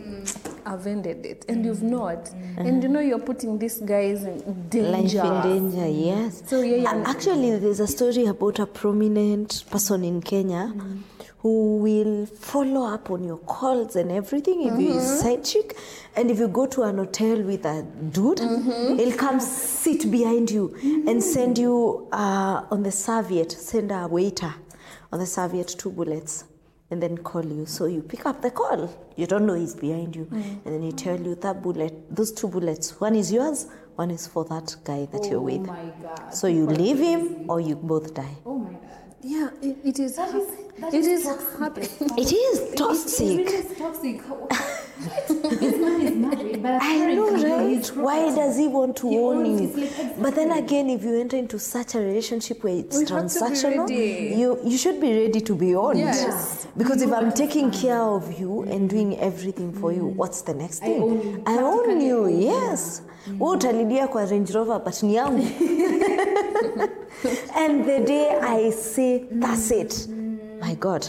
[SPEAKER 4] I've ended it, and you've mm. not. Mm. And you know you're putting these guys in danger.
[SPEAKER 3] Life
[SPEAKER 4] danger.
[SPEAKER 3] in danger, yes.
[SPEAKER 4] So, yeah, yeah.
[SPEAKER 3] A- Actually, there's a story about a prominent person in Kenya mm. who will follow up on your calls and everything if you're his mm-hmm. side chick. And if you go to an hotel with a dude, mm-hmm. he'll come sit behind you and send you uh, on the serviette, send a waiter on the serviette two bullets. And then call you. So you pick up the call. You don't know he's behind you. Mm. And then he tell you that bullet, those two bullets, one is yours, one is for that guy that you're
[SPEAKER 2] Oh
[SPEAKER 3] with.
[SPEAKER 2] my god.
[SPEAKER 3] So you leave him or you both die.
[SPEAKER 2] Oh my god.
[SPEAKER 4] Yeah, it, it is.
[SPEAKER 2] That is, that
[SPEAKER 4] it
[SPEAKER 2] is
[SPEAKER 4] is
[SPEAKER 2] toxic.
[SPEAKER 4] happening.
[SPEAKER 3] It is
[SPEAKER 2] It
[SPEAKER 3] toxic.
[SPEAKER 2] really is toxic. This man is married, but
[SPEAKER 3] I know, right? Why does he want to
[SPEAKER 2] He
[SPEAKER 3] own you?
[SPEAKER 2] his like,
[SPEAKER 3] But then again, if you enter into such a relationship where it's
[SPEAKER 4] We have to be
[SPEAKER 3] transactional, you you should be ready to be owned.
[SPEAKER 4] Yes.
[SPEAKER 3] Because if I'm taking care of you and doing everything for you, mm. what's the next
[SPEAKER 2] I
[SPEAKER 3] thing?
[SPEAKER 2] own you.
[SPEAKER 3] I own you.
[SPEAKER 2] own you.
[SPEAKER 3] Yes. Wewe utalilia kwa Range Rover but ni yangu. and the day I say that's it, mm. my God.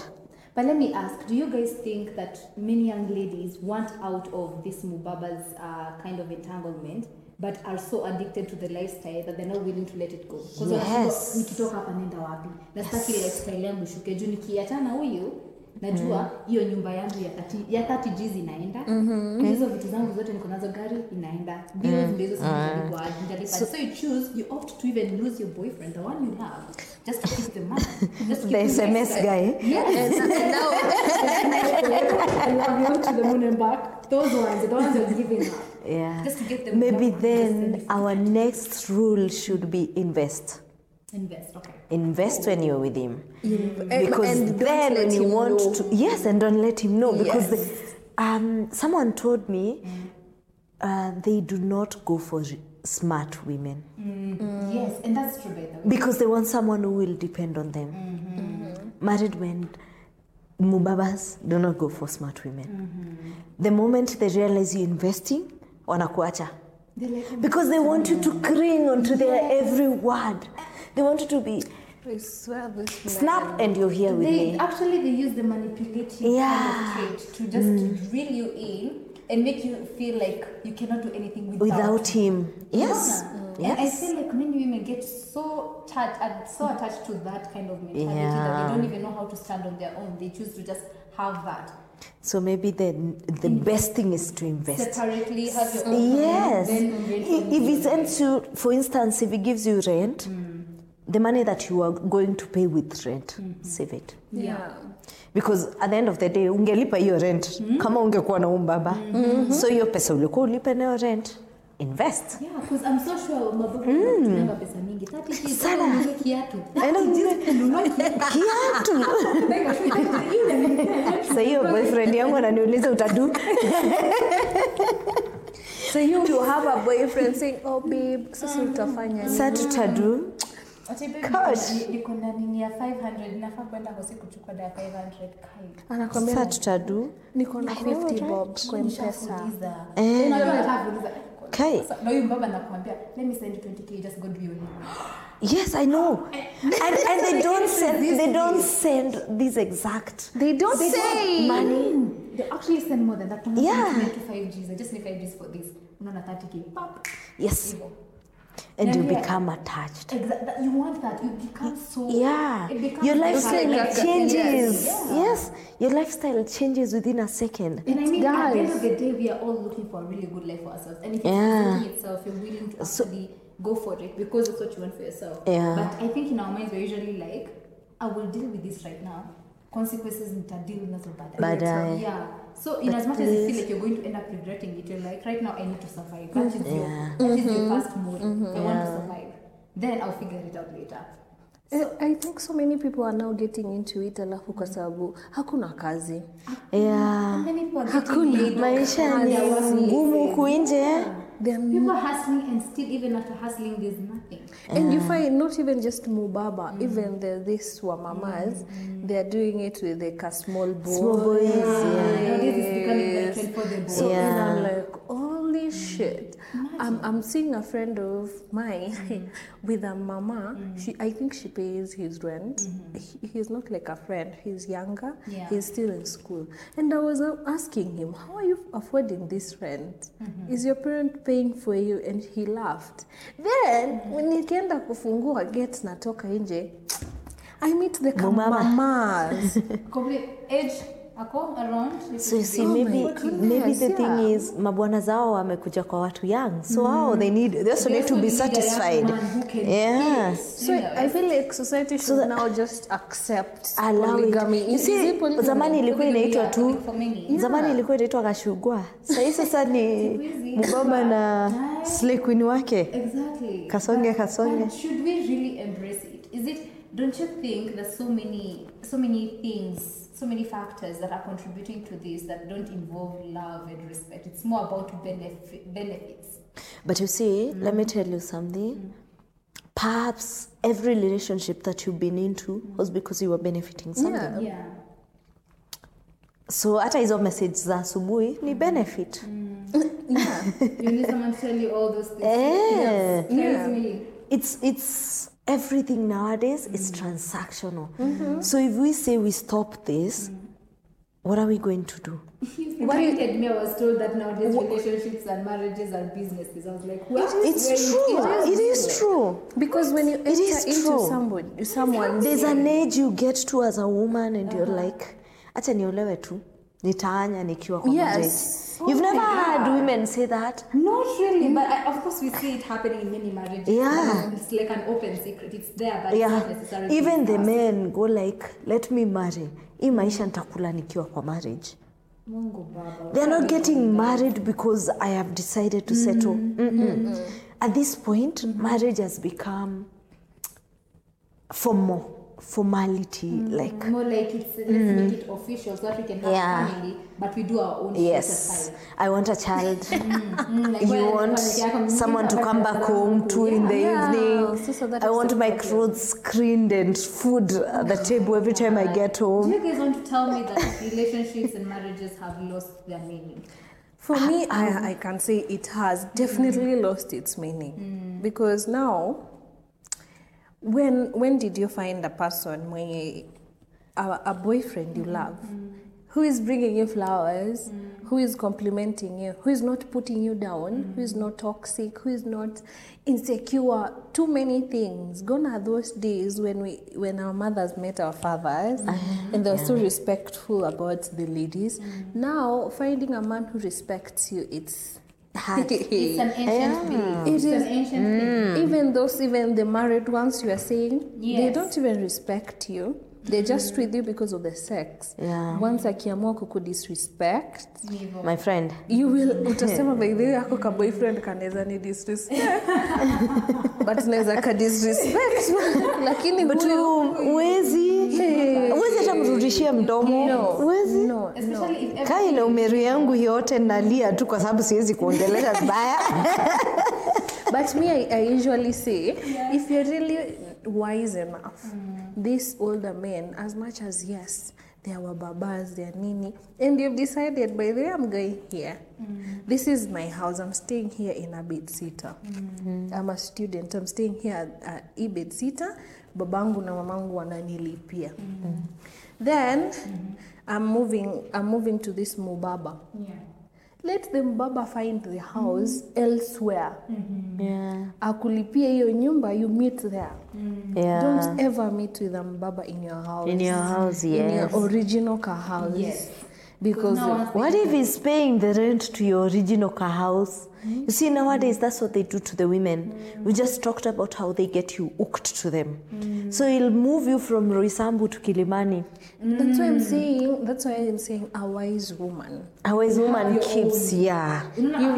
[SPEAKER 2] But let me ask, do you guys think that many young ladies want out of this Mubaba's uh, kind of entanglement, but are so addicted to the lifestyle that they're not willing to let it go? 'Cause wanashindwa,
[SPEAKER 3] Yes.
[SPEAKER 2] nikitoka hapa nenda wapi? Nastaki lifestyle yangu ishuke juu nikiachana na huyu najua mm. hiyo nyumba yangu ya 30 ya 30 G's inaenda hizo mm-hmm. vitu zangu zote niko nazo gari inaenda. Bills mm. ndio hizo sijalipa nitalipa. So you choose you opt to even lose your boyfriend the one you have just to keep the money. Just to
[SPEAKER 3] The
[SPEAKER 2] keep
[SPEAKER 3] SMS guy.
[SPEAKER 2] yes. Love you to the moon and back. Those ones, the ones you're giving up.
[SPEAKER 3] Yeah.
[SPEAKER 2] Just to get them
[SPEAKER 3] Maybe then our next rule should be invest.
[SPEAKER 2] Invest, okay.
[SPEAKER 3] Invest when you're with him.
[SPEAKER 4] And-
[SPEAKER 3] Because
[SPEAKER 4] and don't
[SPEAKER 3] then
[SPEAKER 4] let
[SPEAKER 3] when you
[SPEAKER 4] him
[SPEAKER 3] want
[SPEAKER 4] know.
[SPEAKER 3] to yes, and don't let him know because
[SPEAKER 4] Yes.
[SPEAKER 3] the, um, someone told me uh, they do not go for smart women
[SPEAKER 2] Yes, and that's true, by
[SPEAKER 3] because they want someone who will depend on them. Married men, mubabas do not go for smart women. The moment they realize you're investing, wanakuacha.
[SPEAKER 2] They're like,
[SPEAKER 3] Because they want you to cling onto their every word. They want you to be
[SPEAKER 4] I swear this man.
[SPEAKER 3] Snap and you're here with
[SPEAKER 2] They
[SPEAKER 3] me.
[SPEAKER 2] actually they use the manipulative
[SPEAKER 3] Yeah.
[SPEAKER 2] kind of trait to just mm. reel you in and make you feel like you cannot do anything without,
[SPEAKER 3] Without him. Yes.
[SPEAKER 2] Unaona? And I feel like many women get so attached, uh, so attached to that kind of mentality that they don't even know how to stand on their own. They choose to just have that
[SPEAKER 3] So maybe the the mm. best thing is to invest.
[SPEAKER 2] separately, have your own.
[SPEAKER 3] Yes.
[SPEAKER 2] Then
[SPEAKER 3] If it sends you, for instance, if it gives you rent, mm. The money that you are going to pay with rent, save it.
[SPEAKER 2] Yeah.
[SPEAKER 3] because at the end of the day ungelipa hiyo rent kama ungekuwa na umbaba so hiyo pesa ulikuwa ulipe nayo rent invest.
[SPEAKER 2] Yeah, because I'm so sure mababu wanatumia pesa mingi. 30
[SPEAKER 3] Sana.
[SPEAKER 2] kiatu.
[SPEAKER 3] Kiatu. Sa hiyo boyfriend yangu ananiuliza utadu
[SPEAKER 4] So you to have a boyfriend saying, oh babe, sasa utafanya nini?
[SPEAKER 3] sa tutadu
[SPEAKER 4] Anakwambia
[SPEAKER 3] tutadu
[SPEAKER 4] niko na 50 bob kwa mpesa.
[SPEAKER 3] Eh. Kai.
[SPEAKER 2] Sasa, na huyu mbaba nakwambia let me send you 20k just go do your name.
[SPEAKER 3] yes i know and, and they don't send they don't send these exact
[SPEAKER 4] They don't say.
[SPEAKER 3] money
[SPEAKER 2] They actually send more than that.
[SPEAKER 3] Yeah.
[SPEAKER 2] 5 Gs. I just need 5 Gs for this. Unaona 30k. Pap.
[SPEAKER 3] yes
[SPEAKER 2] Hivyo.
[SPEAKER 3] And you
[SPEAKER 2] And yeah.
[SPEAKER 3] become attached
[SPEAKER 2] Exactly. You want that. You become so.
[SPEAKER 3] yeah
[SPEAKER 2] It becomes
[SPEAKER 3] your lifestyle
[SPEAKER 2] like-
[SPEAKER 3] changes
[SPEAKER 2] Yes.
[SPEAKER 3] yes your lifestyle changes within a second
[SPEAKER 2] And it I mean, at the end of the day, we are all looking for a really good life for ourselves. And if it's
[SPEAKER 3] Yeah.
[SPEAKER 2] itself, you're willing to actually go for it because it's what you want for yourself.
[SPEAKER 3] Yeah.
[SPEAKER 2] But I think in our minds, we're usually like, I will deal with this right now. Consequences nitadeal nazo baadaye.
[SPEAKER 3] Baadaye.
[SPEAKER 2] Yeah. So in
[SPEAKER 3] But
[SPEAKER 2] as much as you feel like you're going to end up regretting it, you're like, right now I need to survive. That is your that mm-hmm. is your first mode. I want to survive. Then I'll figure it out later.
[SPEAKER 4] So, I think so many people are now getting into it alafu kwa sababu hakuna kazi.
[SPEAKER 3] yeah
[SPEAKER 4] Hakuna.
[SPEAKER 3] maisha ni ngumu
[SPEAKER 2] kuinje
[SPEAKER 3] huku nje
[SPEAKER 4] They're
[SPEAKER 2] People are hustling and still even after hustling there's nothing.
[SPEAKER 4] And you mm. find not even just Mubaba, mm. even the this Wamamas, mm. they're doing it with like a small boy.
[SPEAKER 3] Small boys, yeah.
[SPEAKER 2] Nowadays it's becoming the trend for the boys.
[SPEAKER 4] So and
[SPEAKER 3] Yeah.
[SPEAKER 4] I'm like, holy shit. I'm, I'm seeing a friend of mine with a mama. She I think she pays his rent. He, he's not like a friend. He's younger.
[SPEAKER 2] Yeah.
[SPEAKER 4] He's still in school. And I was uh, asking him, how are you affording this rent? Is your parent paying for you? And he laughed. Then when nikienda kufungua gate natoka nje, I meet the
[SPEAKER 3] Mama.
[SPEAKER 4] mamas.
[SPEAKER 2] Complete age.
[SPEAKER 3] So you see
[SPEAKER 4] Oh
[SPEAKER 3] maybe maybe the
[SPEAKER 4] yeah.
[SPEAKER 3] thing is mabwana zao wamekuja kwa watu young. So hao they need they also need to be satisfied. yeah.
[SPEAKER 4] So I feel like society should now just accept polygamy.
[SPEAKER 3] You see, zamani ilikuwa inaitwa tu zamani ilikuwa inaitwa kashugwa. Sahii sasa ni mgomba na slay queen wake.
[SPEAKER 2] Exactly.
[SPEAKER 3] Kasonge, kasonge.
[SPEAKER 2] but should we really embrace it? Is it? Don't you think there's so many, so many things, so many factors that are contributing to this that don't involve love and respect? It's more about benefit, benefits.
[SPEAKER 3] But you see, mm. let me tell you something. Mm. Perhaps every relationship that you've been into mm. was because you were benefiting something.
[SPEAKER 4] Yeah.
[SPEAKER 2] Yeah.
[SPEAKER 3] So hata hizo message za asubuhi ni benefit. yeah.
[SPEAKER 2] You need someone to tell you all those things.
[SPEAKER 3] Eh.
[SPEAKER 2] Me.
[SPEAKER 3] It's it's everything nowadays is mm-hmm. transactional. Mm-hmm. So if we say we stop this, mm-hmm. what are we going to do?
[SPEAKER 2] What reminded me, I was told that nowadays relationships and marriages are businesses. I was like, what?
[SPEAKER 3] It's
[SPEAKER 2] Where
[SPEAKER 3] true.
[SPEAKER 2] It
[SPEAKER 3] It is true.
[SPEAKER 4] Because when you enter
[SPEAKER 3] is
[SPEAKER 4] into
[SPEAKER 3] true.
[SPEAKER 4] somebody, someone,
[SPEAKER 3] There's an age you get to as a woman and you're uh-huh. like, acha niolewe tu. Nitaanya nikiwa kwa
[SPEAKER 4] Yes.
[SPEAKER 3] marriage. You've never heard women say that.
[SPEAKER 2] Not really, but I, of course we see it happening in many marriages.
[SPEAKER 3] Yeah.
[SPEAKER 2] It's like an open secret. It's there, but it's not necessarily.
[SPEAKER 3] even the men go like let me marry hii maisha nitakula nikiwa kwa marriage
[SPEAKER 2] Mungu Baba.
[SPEAKER 3] they're not getting married because i have decided to settle Mm-mm. at this point marriage has become formal formality mm. like
[SPEAKER 2] More like it's let's make mm. it official so that we can have
[SPEAKER 3] Yeah.
[SPEAKER 2] family, but we do our own
[SPEAKER 3] yes.
[SPEAKER 2] aside.
[SPEAKER 3] i want a child.
[SPEAKER 2] Mm, mm like
[SPEAKER 3] you want
[SPEAKER 2] when- when-
[SPEAKER 3] someone to come back home to in the
[SPEAKER 4] Yeah.
[SPEAKER 3] evening.
[SPEAKER 4] So- so that
[SPEAKER 3] i want
[SPEAKER 4] the
[SPEAKER 3] my clothes screened and food at the table every time i get home.
[SPEAKER 2] Do
[SPEAKER 3] home
[SPEAKER 2] you guys want to tell me that relationships and marriages have lost their meaning?
[SPEAKER 4] for me, I, I can say it has definitely lost its meaning. Because now, when when did you find a person mwenye a, a boyfriend you mm-hmm. love? Who is bringing you flowers? Mm-hmm. Who is complimenting you? Who is not putting you down? Who is mm-hmm. not toxic? Who is not insecure? Too many things. Gone are those days when we when our mothers met our fathers and they were so respectful about the ladies. Now finding a man who respects you it's hard
[SPEAKER 2] It's an ancient belief.
[SPEAKER 4] It
[SPEAKER 2] It's
[SPEAKER 4] is-
[SPEAKER 2] an ancient belief.
[SPEAKER 4] even those even the married ones you are saying they don't even respect you. They're just with you because of the sex.
[SPEAKER 3] Yeah.
[SPEAKER 4] once akiamua kukudisrespect
[SPEAKER 3] my friend.
[SPEAKER 4] you will utasema by the way yako ka boyfriend kanaweza ni disrespect. But naweza ka disrespect. Lakini
[SPEAKER 3] but
[SPEAKER 4] huyu-
[SPEAKER 3] uwezi hata mrudishia mdomo uwezi
[SPEAKER 4] no, no.
[SPEAKER 3] Umeri yangu yote nalia tu kwa sababu siwezi kuongelesha vibaya
[SPEAKER 4] But me, I, I usually say, if you're really wise enough, these older men, as much as yes, they are babas, nini, and you've decided, by the way, I'm going here. This is my house. I'm staying here in a bed sitter. I'm a student. I'm staying here at, at bed sitter. Babangu na mamangu wananilipia. Then I'm moving. I'm moving to this mubaba.
[SPEAKER 2] Yeah.
[SPEAKER 4] Let the mbaba find the house elsewhere
[SPEAKER 3] yeah.
[SPEAKER 4] akulipia hiyo nyumba you meet there
[SPEAKER 3] Yeah.
[SPEAKER 4] don't ever meet with a mbaba in your house
[SPEAKER 3] in your house
[SPEAKER 4] in your original car house
[SPEAKER 2] Yes.
[SPEAKER 4] because
[SPEAKER 2] No
[SPEAKER 3] What if he's paying the rent to your original car house? You see, nowadays that's what they do to the women. We just talked about how they get you hooked to them. So it'll move you from Roysambu to Kilimani.
[SPEAKER 4] that's why i'm saying that's why i'm saying a wise woman
[SPEAKER 3] A wise woman keeps own.
[SPEAKER 2] yeah.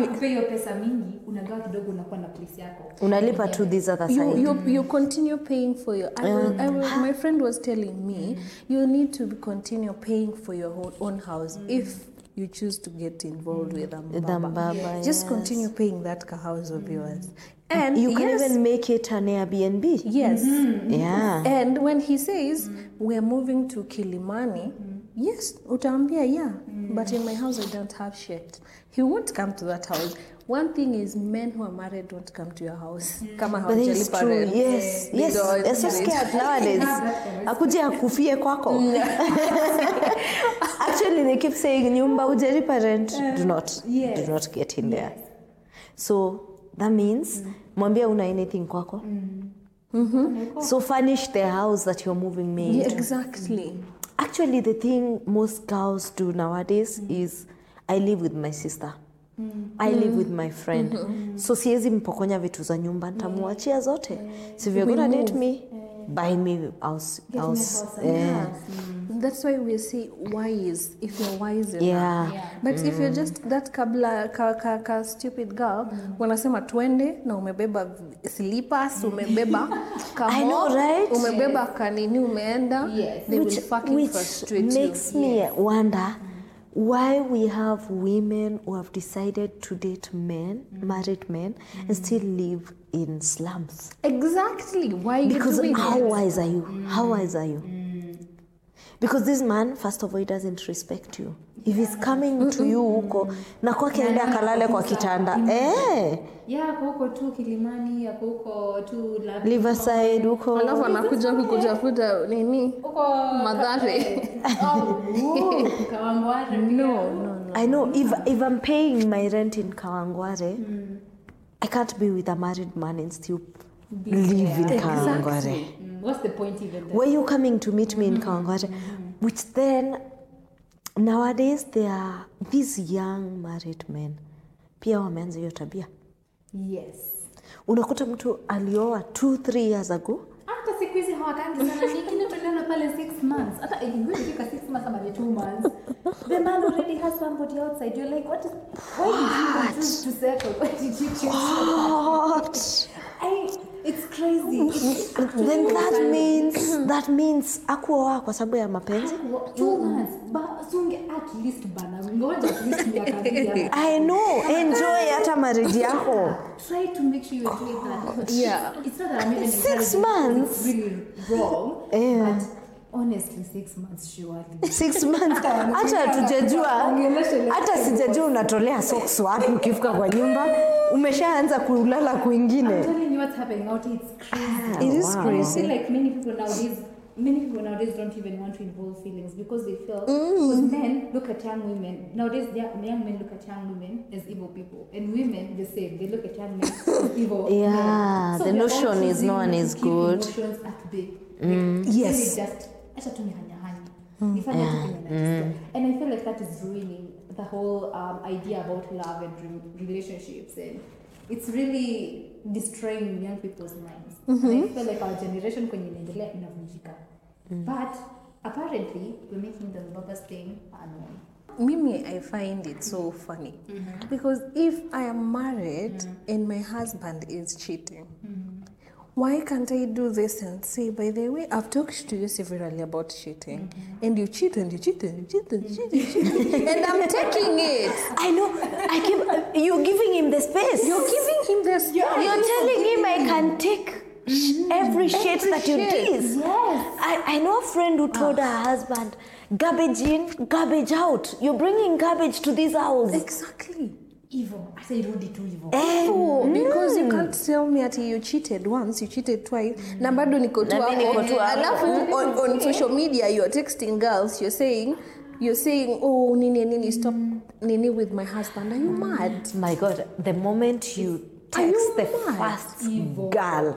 [SPEAKER 2] ukipea pesa mingi unagawa kidogo unakuwa na place yako
[SPEAKER 3] Unalipa to this other side.
[SPEAKER 4] you, you continue paying for your I will, I will, my friend was telling me you need to continue paying for your own, house mm. if you choose to get involved with Ambaba.
[SPEAKER 3] With a
[SPEAKER 4] mbaba.
[SPEAKER 3] mbaba,
[SPEAKER 4] just continue paying that car house of yours and
[SPEAKER 3] You can
[SPEAKER 4] yes,
[SPEAKER 3] even make it an Airbnb.
[SPEAKER 4] yes
[SPEAKER 3] Yeah.
[SPEAKER 4] And when he says we're moving to Kilimani, yes, utaambia yeah, but in my house I don't have shit. He won't come to that house. One thing is men who are married don't come to your house. Mm. Kama
[SPEAKER 3] But it's
[SPEAKER 4] hawajalipa
[SPEAKER 3] true.
[SPEAKER 4] rent.
[SPEAKER 3] Yes, yes. They're so scared nowadays. Akuje akufie kwako. Mm. Actually, they keep saying nyumba hujalipa rent. Do not.
[SPEAKER 2] yes.
[SPEAKER 3] Do not get in there. So that means mm. mwambie una anything mm-hmm. kwako. So furnish the house that you're moving me
[SPEAKER 4] Yeah, exactly.
[SPEAKER 3] Actually, the thing most girls do nowadays is I live with my sister. I live with my friend. So siwezi mpokonya vitu za nyumba, ntamwachia zote. So if you're gonna date me, buy me house. house. eh,
[SPEAKER 4] That's why we say wise if you're wise enough.
[SPEAKER 3] yeah.
[SPEAKER 4] But if you're just that kabla ka, ka, ka stupid girl wanasema twende na umebeba slippers umebeba kamo,
[SPEAKER 3] I know, right?
[SPEAKER 4] umebeba kanini umeenda
[SPEAKER 2] Yes.
[SPEAKER 4] they will fucking
[SPEAKER 3] which
[SPEAKER 4] frustrate
[SPEAKER 3] makes
[SPEAKER 4] you.
[SPEAKER 3] me wonder why we have women who have decided to date men, married men, and still live in slums.
[SPEAKER 4] Exactly. Why you
[SPEAKER 3] Because how wise are you? How wise are you? Because this man, first of all, he doesn't respect you. If he's coming to you huko na kwake aende akalale kwa kitanda eh,
[SPEAKER 2] ya huko tu kilimani ako huko tu
[SPEAKER 3] Riverside huko
[SPEAKER 4] Alafu anakuja kukutafuta nini?
[SPEAKER 2] huko
[SPEAKER 4] Madhare.
[SPEAKER 2] Oh, oh, Kawangware.
[SPEAKER 4] No, no, no.
[SPEAKER 3] I know if if I'm paying my rent in Kawangware, I can't be with a married man and still live in Kawangware.
[SPEAKER 2] Mm, what's the point even then?
[SPEAKER 3] Were you coming to meet me in Kawangware? Which then nowadays there are these young married men. Pia wameanza hiyo tabia.
[SPEAKER 2] yes.
[SPEAKER 3] Unakuta mtu alioa 2 3 years ago.
[SPEAKER 2] Hata siku hizi hawakangi sana. Nyingine tuliona pale six months. Hata ikifika six months ama ni two months. The man already has somebody outside. You're like what is why did you choose to settle? Why did you choose
[SPEAKER 3] What?
[SPEAKER 2] I, crazy.
[SPEAKER 3] Then that means that means akuoa kwa sababu ya mapenzi.
[SPEAKER 2] two months. But sunge at least bana. Ngoja at least miaka mbili
[SPEAKER 3] I know, enjoy hata marriage yako.
[SPEAKER 2] try to make sure you do that.
[SPEAKER 4] Yeah.
[SPEAKER 2] it's not that I'm even
[SPEAKER 3] Six months?
[SPEAKER 2] it's really wrong
[SPEAKER 3] Yeah.
[SPEAKER 2] but honestly six months surely
[SPEAKER 3] Six months hata hatujajua hata sijajua unatolea socks wapi ukifika kwa nyumba umeshaanza kulala kwingine
[SPEAKER 2] I'm telling you what's happening out it's crazy.
[SPEAKER 4] It is
[SPEAKER 3] wow.
[SPEAKER 2] I feel like many people nowadays, many people nowadays don't even want to involve feelings because they feel because men look at young women nowadays. Young men look at young women as evil people, and women the same. They look at young men as evil.
[SPEAKER 3] Yeah,
[SPEAKER 2] men.
[SPEAKER 3] the notion is no one is good.
[SPEAKER 2] Emotions at bay.
[SPEAKER 4] Yes.
[SPEAKER 2] Really just acha tu nihanyahanya. Hmm. Nifanye tu ah, kenye najisikia. Hmm. And I feel like that is ruining the whole um, idea about love and re- relationships and it's really destroying young people's minds. And I mm-hmm. feel like our generation kwenye inaendelea inavunjika. Hmm. But apparently we're making the Babas thing unknown.
[SPEAKER 4] Mimi, I find it so funny mm-hmm. because if I am married mm-hmm. and my husband is cheating, why can't I do this and say, by the way, I've talked to you severally about cheating, mm-hmm. and you cheat and you cheat and you cheat and you cheat and you cheat, and I'm taking it.
[SPEAKER 3] I know. I keep. You're giving him the space.
[SPEAKER 4] You're giving him this.
[SPEAKER 3] You're telling him I can take mm-hmm. sh- every shit that you tease.
[SPEAKER 2] Yes.
[SPEAKER 3] I, I know a friend who told ah. her husband, garbage in, garbage out. You're bringing garbage to this house.
[SPEAKER 4] Exactly.
[SPEAKER 2] Evil. I say rudi tu evil.
[SPEAKER 3] Eh,
[SPEAKER 4] Oh, because you can't tell me that you cheated once, you cheated twice. Na bado niko tu hapo.
[SPEAKER 3] niko tu hapo.
[SPEAKER 4] Alafu on, on social media you're texting girls, you're saying you're saying, "Oh, nini nini stop nini with my husband." Are you mad?
[SPEAKER 3] My God, the moment you text the
[SPEAKER 4] mad?
[SPEAKER 3] first girl,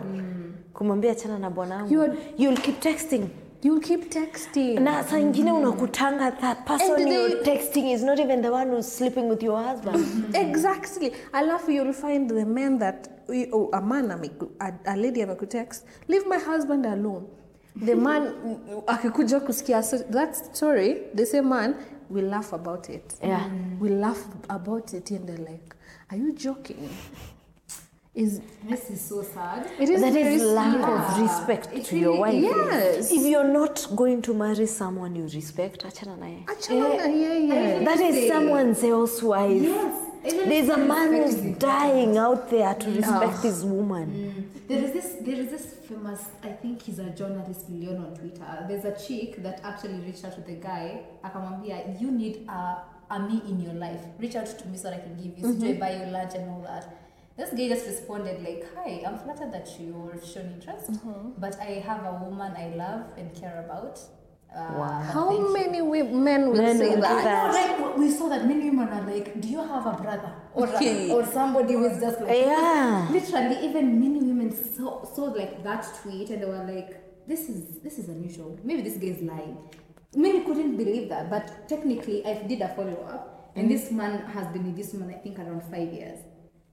[SPEAKER 3] kumwambia chana na bwanangu, you'll keep texting.
[SPEAKER 4] You'll keep texting.
[SPEAKER 3] na saa ingine unakutanga that person
[SPEAKER 4] they-
[SPEAKER 3] you're texting is not even the one who's sleeping with your husband
[SPEAKER 4] Exactly. Alafu you'll find the men that oh, a man ameku, a, a lady amekutext, leave my husband alone. The man akikuja kusikia so- that story, the same man will laugh about it.
[SPEAKER 3] Yeah.
[SPEAKER 4] Will laugh about it and they're like, are you joking? Is
[SPEAKER 2] This is so sad.
[SPEAKER 4] it is
[SPEAKER 3] that
[SPEAKER 4] very
[SPEAKER 3] is lack
[SPEAKER 4] sad.
[SPEAKER 3] of respect
[SPEAKER 2] It
[SPEAKER 3] to your wife
[SPEAKER 2] really
[SPEAKER 4] is.
[SPEAKER 3] if you're not going to marry someone you respect achana naye
[SPEAKER 4] Achana eh, na yeye.
[SPEAKER 3] that is someone else's wife
[SPEAKER 2] Yes. Even
[SPEAKER 3] there's a man who's dying out there to mm. respect oh. his woman mm.
[SPEAKER 2] There is this there is this famous I think he's a journalist Leon on Twitter. There's a chick that actually reached out to the guy akamwambia you need a, a me in your life. Reach out to me so that I can give you mm buy you lunch and all that. This guy just responded like, "Hi, I'm flattered that you're shown interest, mm-hmm. but I have a woman I love and care about." Uh,
[SPEAKER 3] Wow.
[SPEAKER 4] How many wi- men will
[SPEAKER 3] Men
[SPEAKER 4] say
[SPEAKER 3] will
[SPEAKER 4] that?
[SPEAKER 3] that.
[SPEAKER 2] No, like we saw that many women are like, "Do you have a brother? Or a-
[SPEAKER 4] uh,
[SPEAKER 2] or somebody who is just like
[SPEAKER 3] yeah.
[SPEAKER 2] Literally even many women saw, saw like that tweet and they were like this is this is unusual. Maybe this guy is lying. Many couldn't believe that but technically i did a follow-up and mm-hmm. this man has been with this woman i think around five years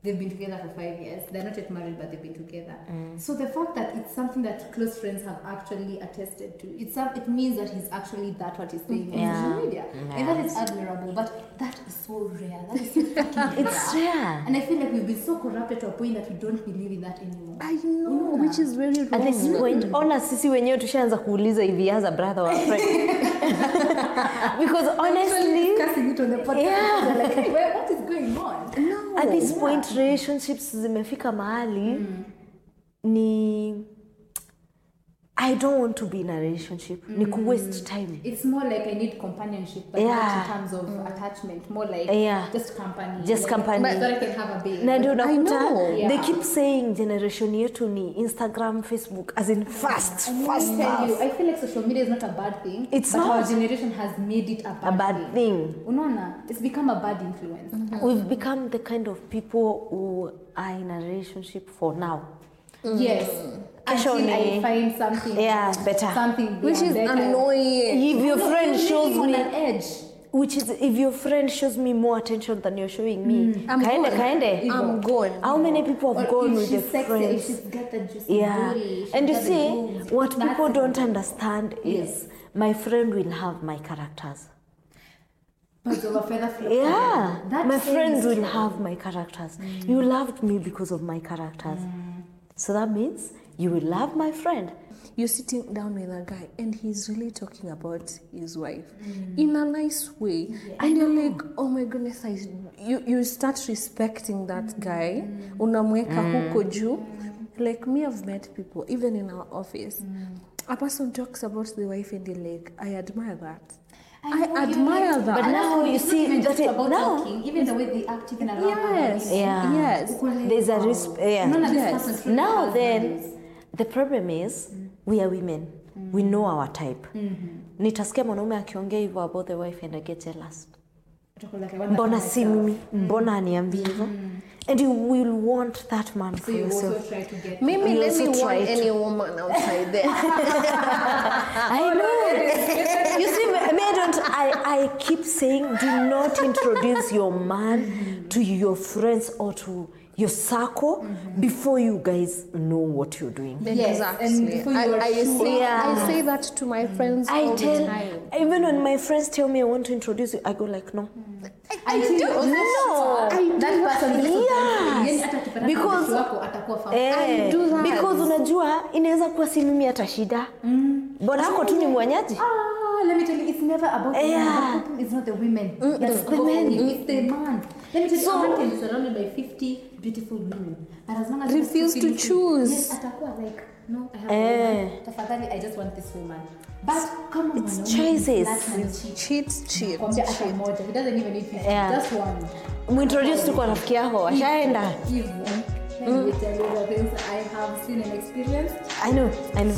[SPEAKER 2] they've been together for five years they're not yet married but they've been together mm. so the fact that it's something that close friends have actually attested to, it's it means that he's actually that what he's saying on
[SPEAKER 3] Yeah.
[SPEAKER 2] social media and that is admirable but that is so rare that is so fucking
[SPEAKER 3] it's
[SPEAKER 2] rare
[SPEAKER 3] rare
[SPEAKER 2] and I feel like we've been so corrupted to a point that we don't believe in that anymore.
[SPEAKER 4] I know, which is very wrong.
[SPEAKER 3] at this point ona sisi wenyewe tushaanza kuuliza if he has a brother or a friend because honestly
[SPEAKER 2] discussing it on the podcast.
[SPEAKER 3] Yeah.
[SPEAKER 2] Like, hey, what is going on?
[SPEAKER 4] no.
[SPEAKER 3] At this point relationships zimefika mahali ni i don't want to be in a relationship ni ku waste time
[SPEAKER 2] It's more like I need companionship, but
[SPEAKER 3] Yeah.
[SPEAKER 2] not in terms of mm. attachment. More like
[SPEAKER 3] Yeah.
[SPEAKER 2] just company.
[SPEAKER 3] Just
[SPEAKER 2] like,
[SPEAKER 3] company.
[SPEAKER 2] But that I can have a baby.
[SPEAKER 3] na ndio
[SPEAKER 4] I
[SPEAKER 3] unakuta
[SPEAKER 4] know.
[SPEAKER 3] they keep saying generation yetu ni instagram facebook as in fast
[SPEAKER 2] yeah.
[SPEAKER 3] fast
[SPEAKER 2] me tell you, I feel like social media is not a bad thing.
[SPEAKER 3] It's
[SPEAKER 2] but
[SPEAKER 3] not.
[SPEAKER 2] our generation has made it a bad,
[SPEAKER 3] a bad thing thing.
[SPEAKER 2] Unaona, it's become a bad influence. Mm-hmm.
[SPEAKER 3] we've become the kind of people who are in a relationship for now Mm.
[SPEAKER 2] Yes.
[SPEAKER 3] Kesho
[SPEAKER 2] Until I find something.
[SPEAKER 3] Yeah, better.
[SPEAKER 2] Something
[SPEAKER 4] which is
[SPEAKER 2] better.
[SPEAKER 4] annoying.
[SPEAKER 3] if your
[SPEAKER 2] No,
[SPEAKER 3] friend shows me
[SPEAKER 2] an edge.
[SPEAKER 3] which is if your friend shows me more attention than you're showing me mm.
[SPEAKER 4] I'm
[SPEAKER 3] kaende
[SPEAKER 4] gone.
[SPEAKER 3] kaende
[SPEAKER 4] I'm gone.
[SPEAKER 3] how many people have
[SPEAKER 2] Or
[SPEAKER 3] gone with
[SPEAKER 2] she's
[SPEAKER 3] the
[SPEAKER 2] sexy,
[SPEAKER 3] friends
[SPEAKER 2] she's got the juicy
[SPEAKER 3] yeah and you see
[SPEAKER 2] boobs.
[SPEAKER 3] what
[SPEAKER 2] That's
[SPEAKER 3] people don't understand is my friend will have my characters
[SPEAKER 2] Birds of a feather flock
[SPEAKER 3] yeah. My friends will have my characters mm. you loved me because of my characters so that means you will love my friend
[SPEAKER 4] You're sitting down with a guy and he's really talking about his wife mm. in a nice way. And you're like, oh my goodness, I, you, you start respecting that mm. guy. Unamweka mm. huko juu. Like me, I've met people, even in our office. A person talks about the wife and you're like, I admire that. I admire that.
[SPEAKER 3] But now you see
[SPEAKER 2] even just
[SPEAKER 3] that it,
[SPEAKER 2] about
[SPEAKER 3] now
[SPEAKER 2] even the way they act even around
[SPEAKER 4] Yes.
[SPEAKER 3] Yeah.
[SPEAKER 4] Yes.
[SPEAKER 3] there's a resp- yeah.
[SPEAKER 4] Yes.
[SPEAKER 3] now then the problem is we are women we know our type nitasikia mwanaume akiongea hivyo about the wife and I get jealous
[SPEAKER 2] I
[SPEAKER 3] mbona si mimi mbona aniambie hivyo and you will want that man
[SPEAKER 2] So
[SPEAKER 3] for
[SPEAKER 2] you
[SPEAKER 3] yourself
[SPEAKER 2] also try to get
[SPEAKER 4] Maybe
[SPEAKER 3] You
[SPEAKER 4] let me want
[SPEAKER 3] to-
[SPEAKER 4] any woman outside there.
[SPEAKER 3] I know. you see, I don't. I, I keep saying, do not introduce your man to your friends or to your circle before you guys know what you're doing.
[SPEAKER 2] Yes, and
[SPEAKER 4] exactly.
[SPEAKER 2] before you
[SPEAKER 4] I,
[SPEAKER 2] are
[SPEAKER 4] I,
[SPEAKER 2] sure.
[SPEAKER 4] say,
[SPEAKER 3] Yeah.
[SPEAKER 4] I say that to my friends
[SPEAKER 3] I
[SPEAKER 4] all the
[SPEAKER 3] tell,
[SPEAKER 4] time.
[SPEAKER 3] even when my friends tell me I want to introduce you, I go like, no.
[SPEAKER 2] Until you do
[SPEAKER 3] No.
[SPEAKER 2] sure that person
[SPEAKER 3] Yes. Because-
[SPEAKER 2] eh,
[SPEAKER 3] Eh,
[SPEAKER 4] do that.
[SPEAKER 3] because unajua inaweza kuwa si mimi hata shida bwana wako tu ni mwanyaji
[SPEAKER 2] Ah, let me tell you, it's never about the
[SPEAKER 3] Yeah.
[SPEAKER 2] man. The problem is not the women. That's
[SPEAKER 3] the men.
[SPEAKER 2] It's the man. Let me tell you,
[SPEAKER 3] So-
[SPEAKER 2] a man can be surrounded by 50 beautiful women. But as long as
[SPEAKER 4] Refuse to choose.
[SPEAKER 2] Yes, atakuwa like, no, I have
[SPEAKER 3] Eh.
[SPEAKER 2] Tafadhali, I just want this woman. But kama
[SPEAKER 3] It's
[SPEAKER 2] mwanaume
[SPEAKER 3] choices.
[SPEAKER 2] cheat,
[SPEAKER 4] Cheat, cheat,
[SPEAKER 2] moja. He doesn't even need 50,
[SPEAKER 3] Yeah.
[SPEAKER 2] just one.
[SPEAKER 3] mwintroduce tu kwa rafiki yako washaenda
[SPEAKER 2] Hivyo. Let me tell you the things I have seen and experienced.
[SPEAKER 3] I know, I know.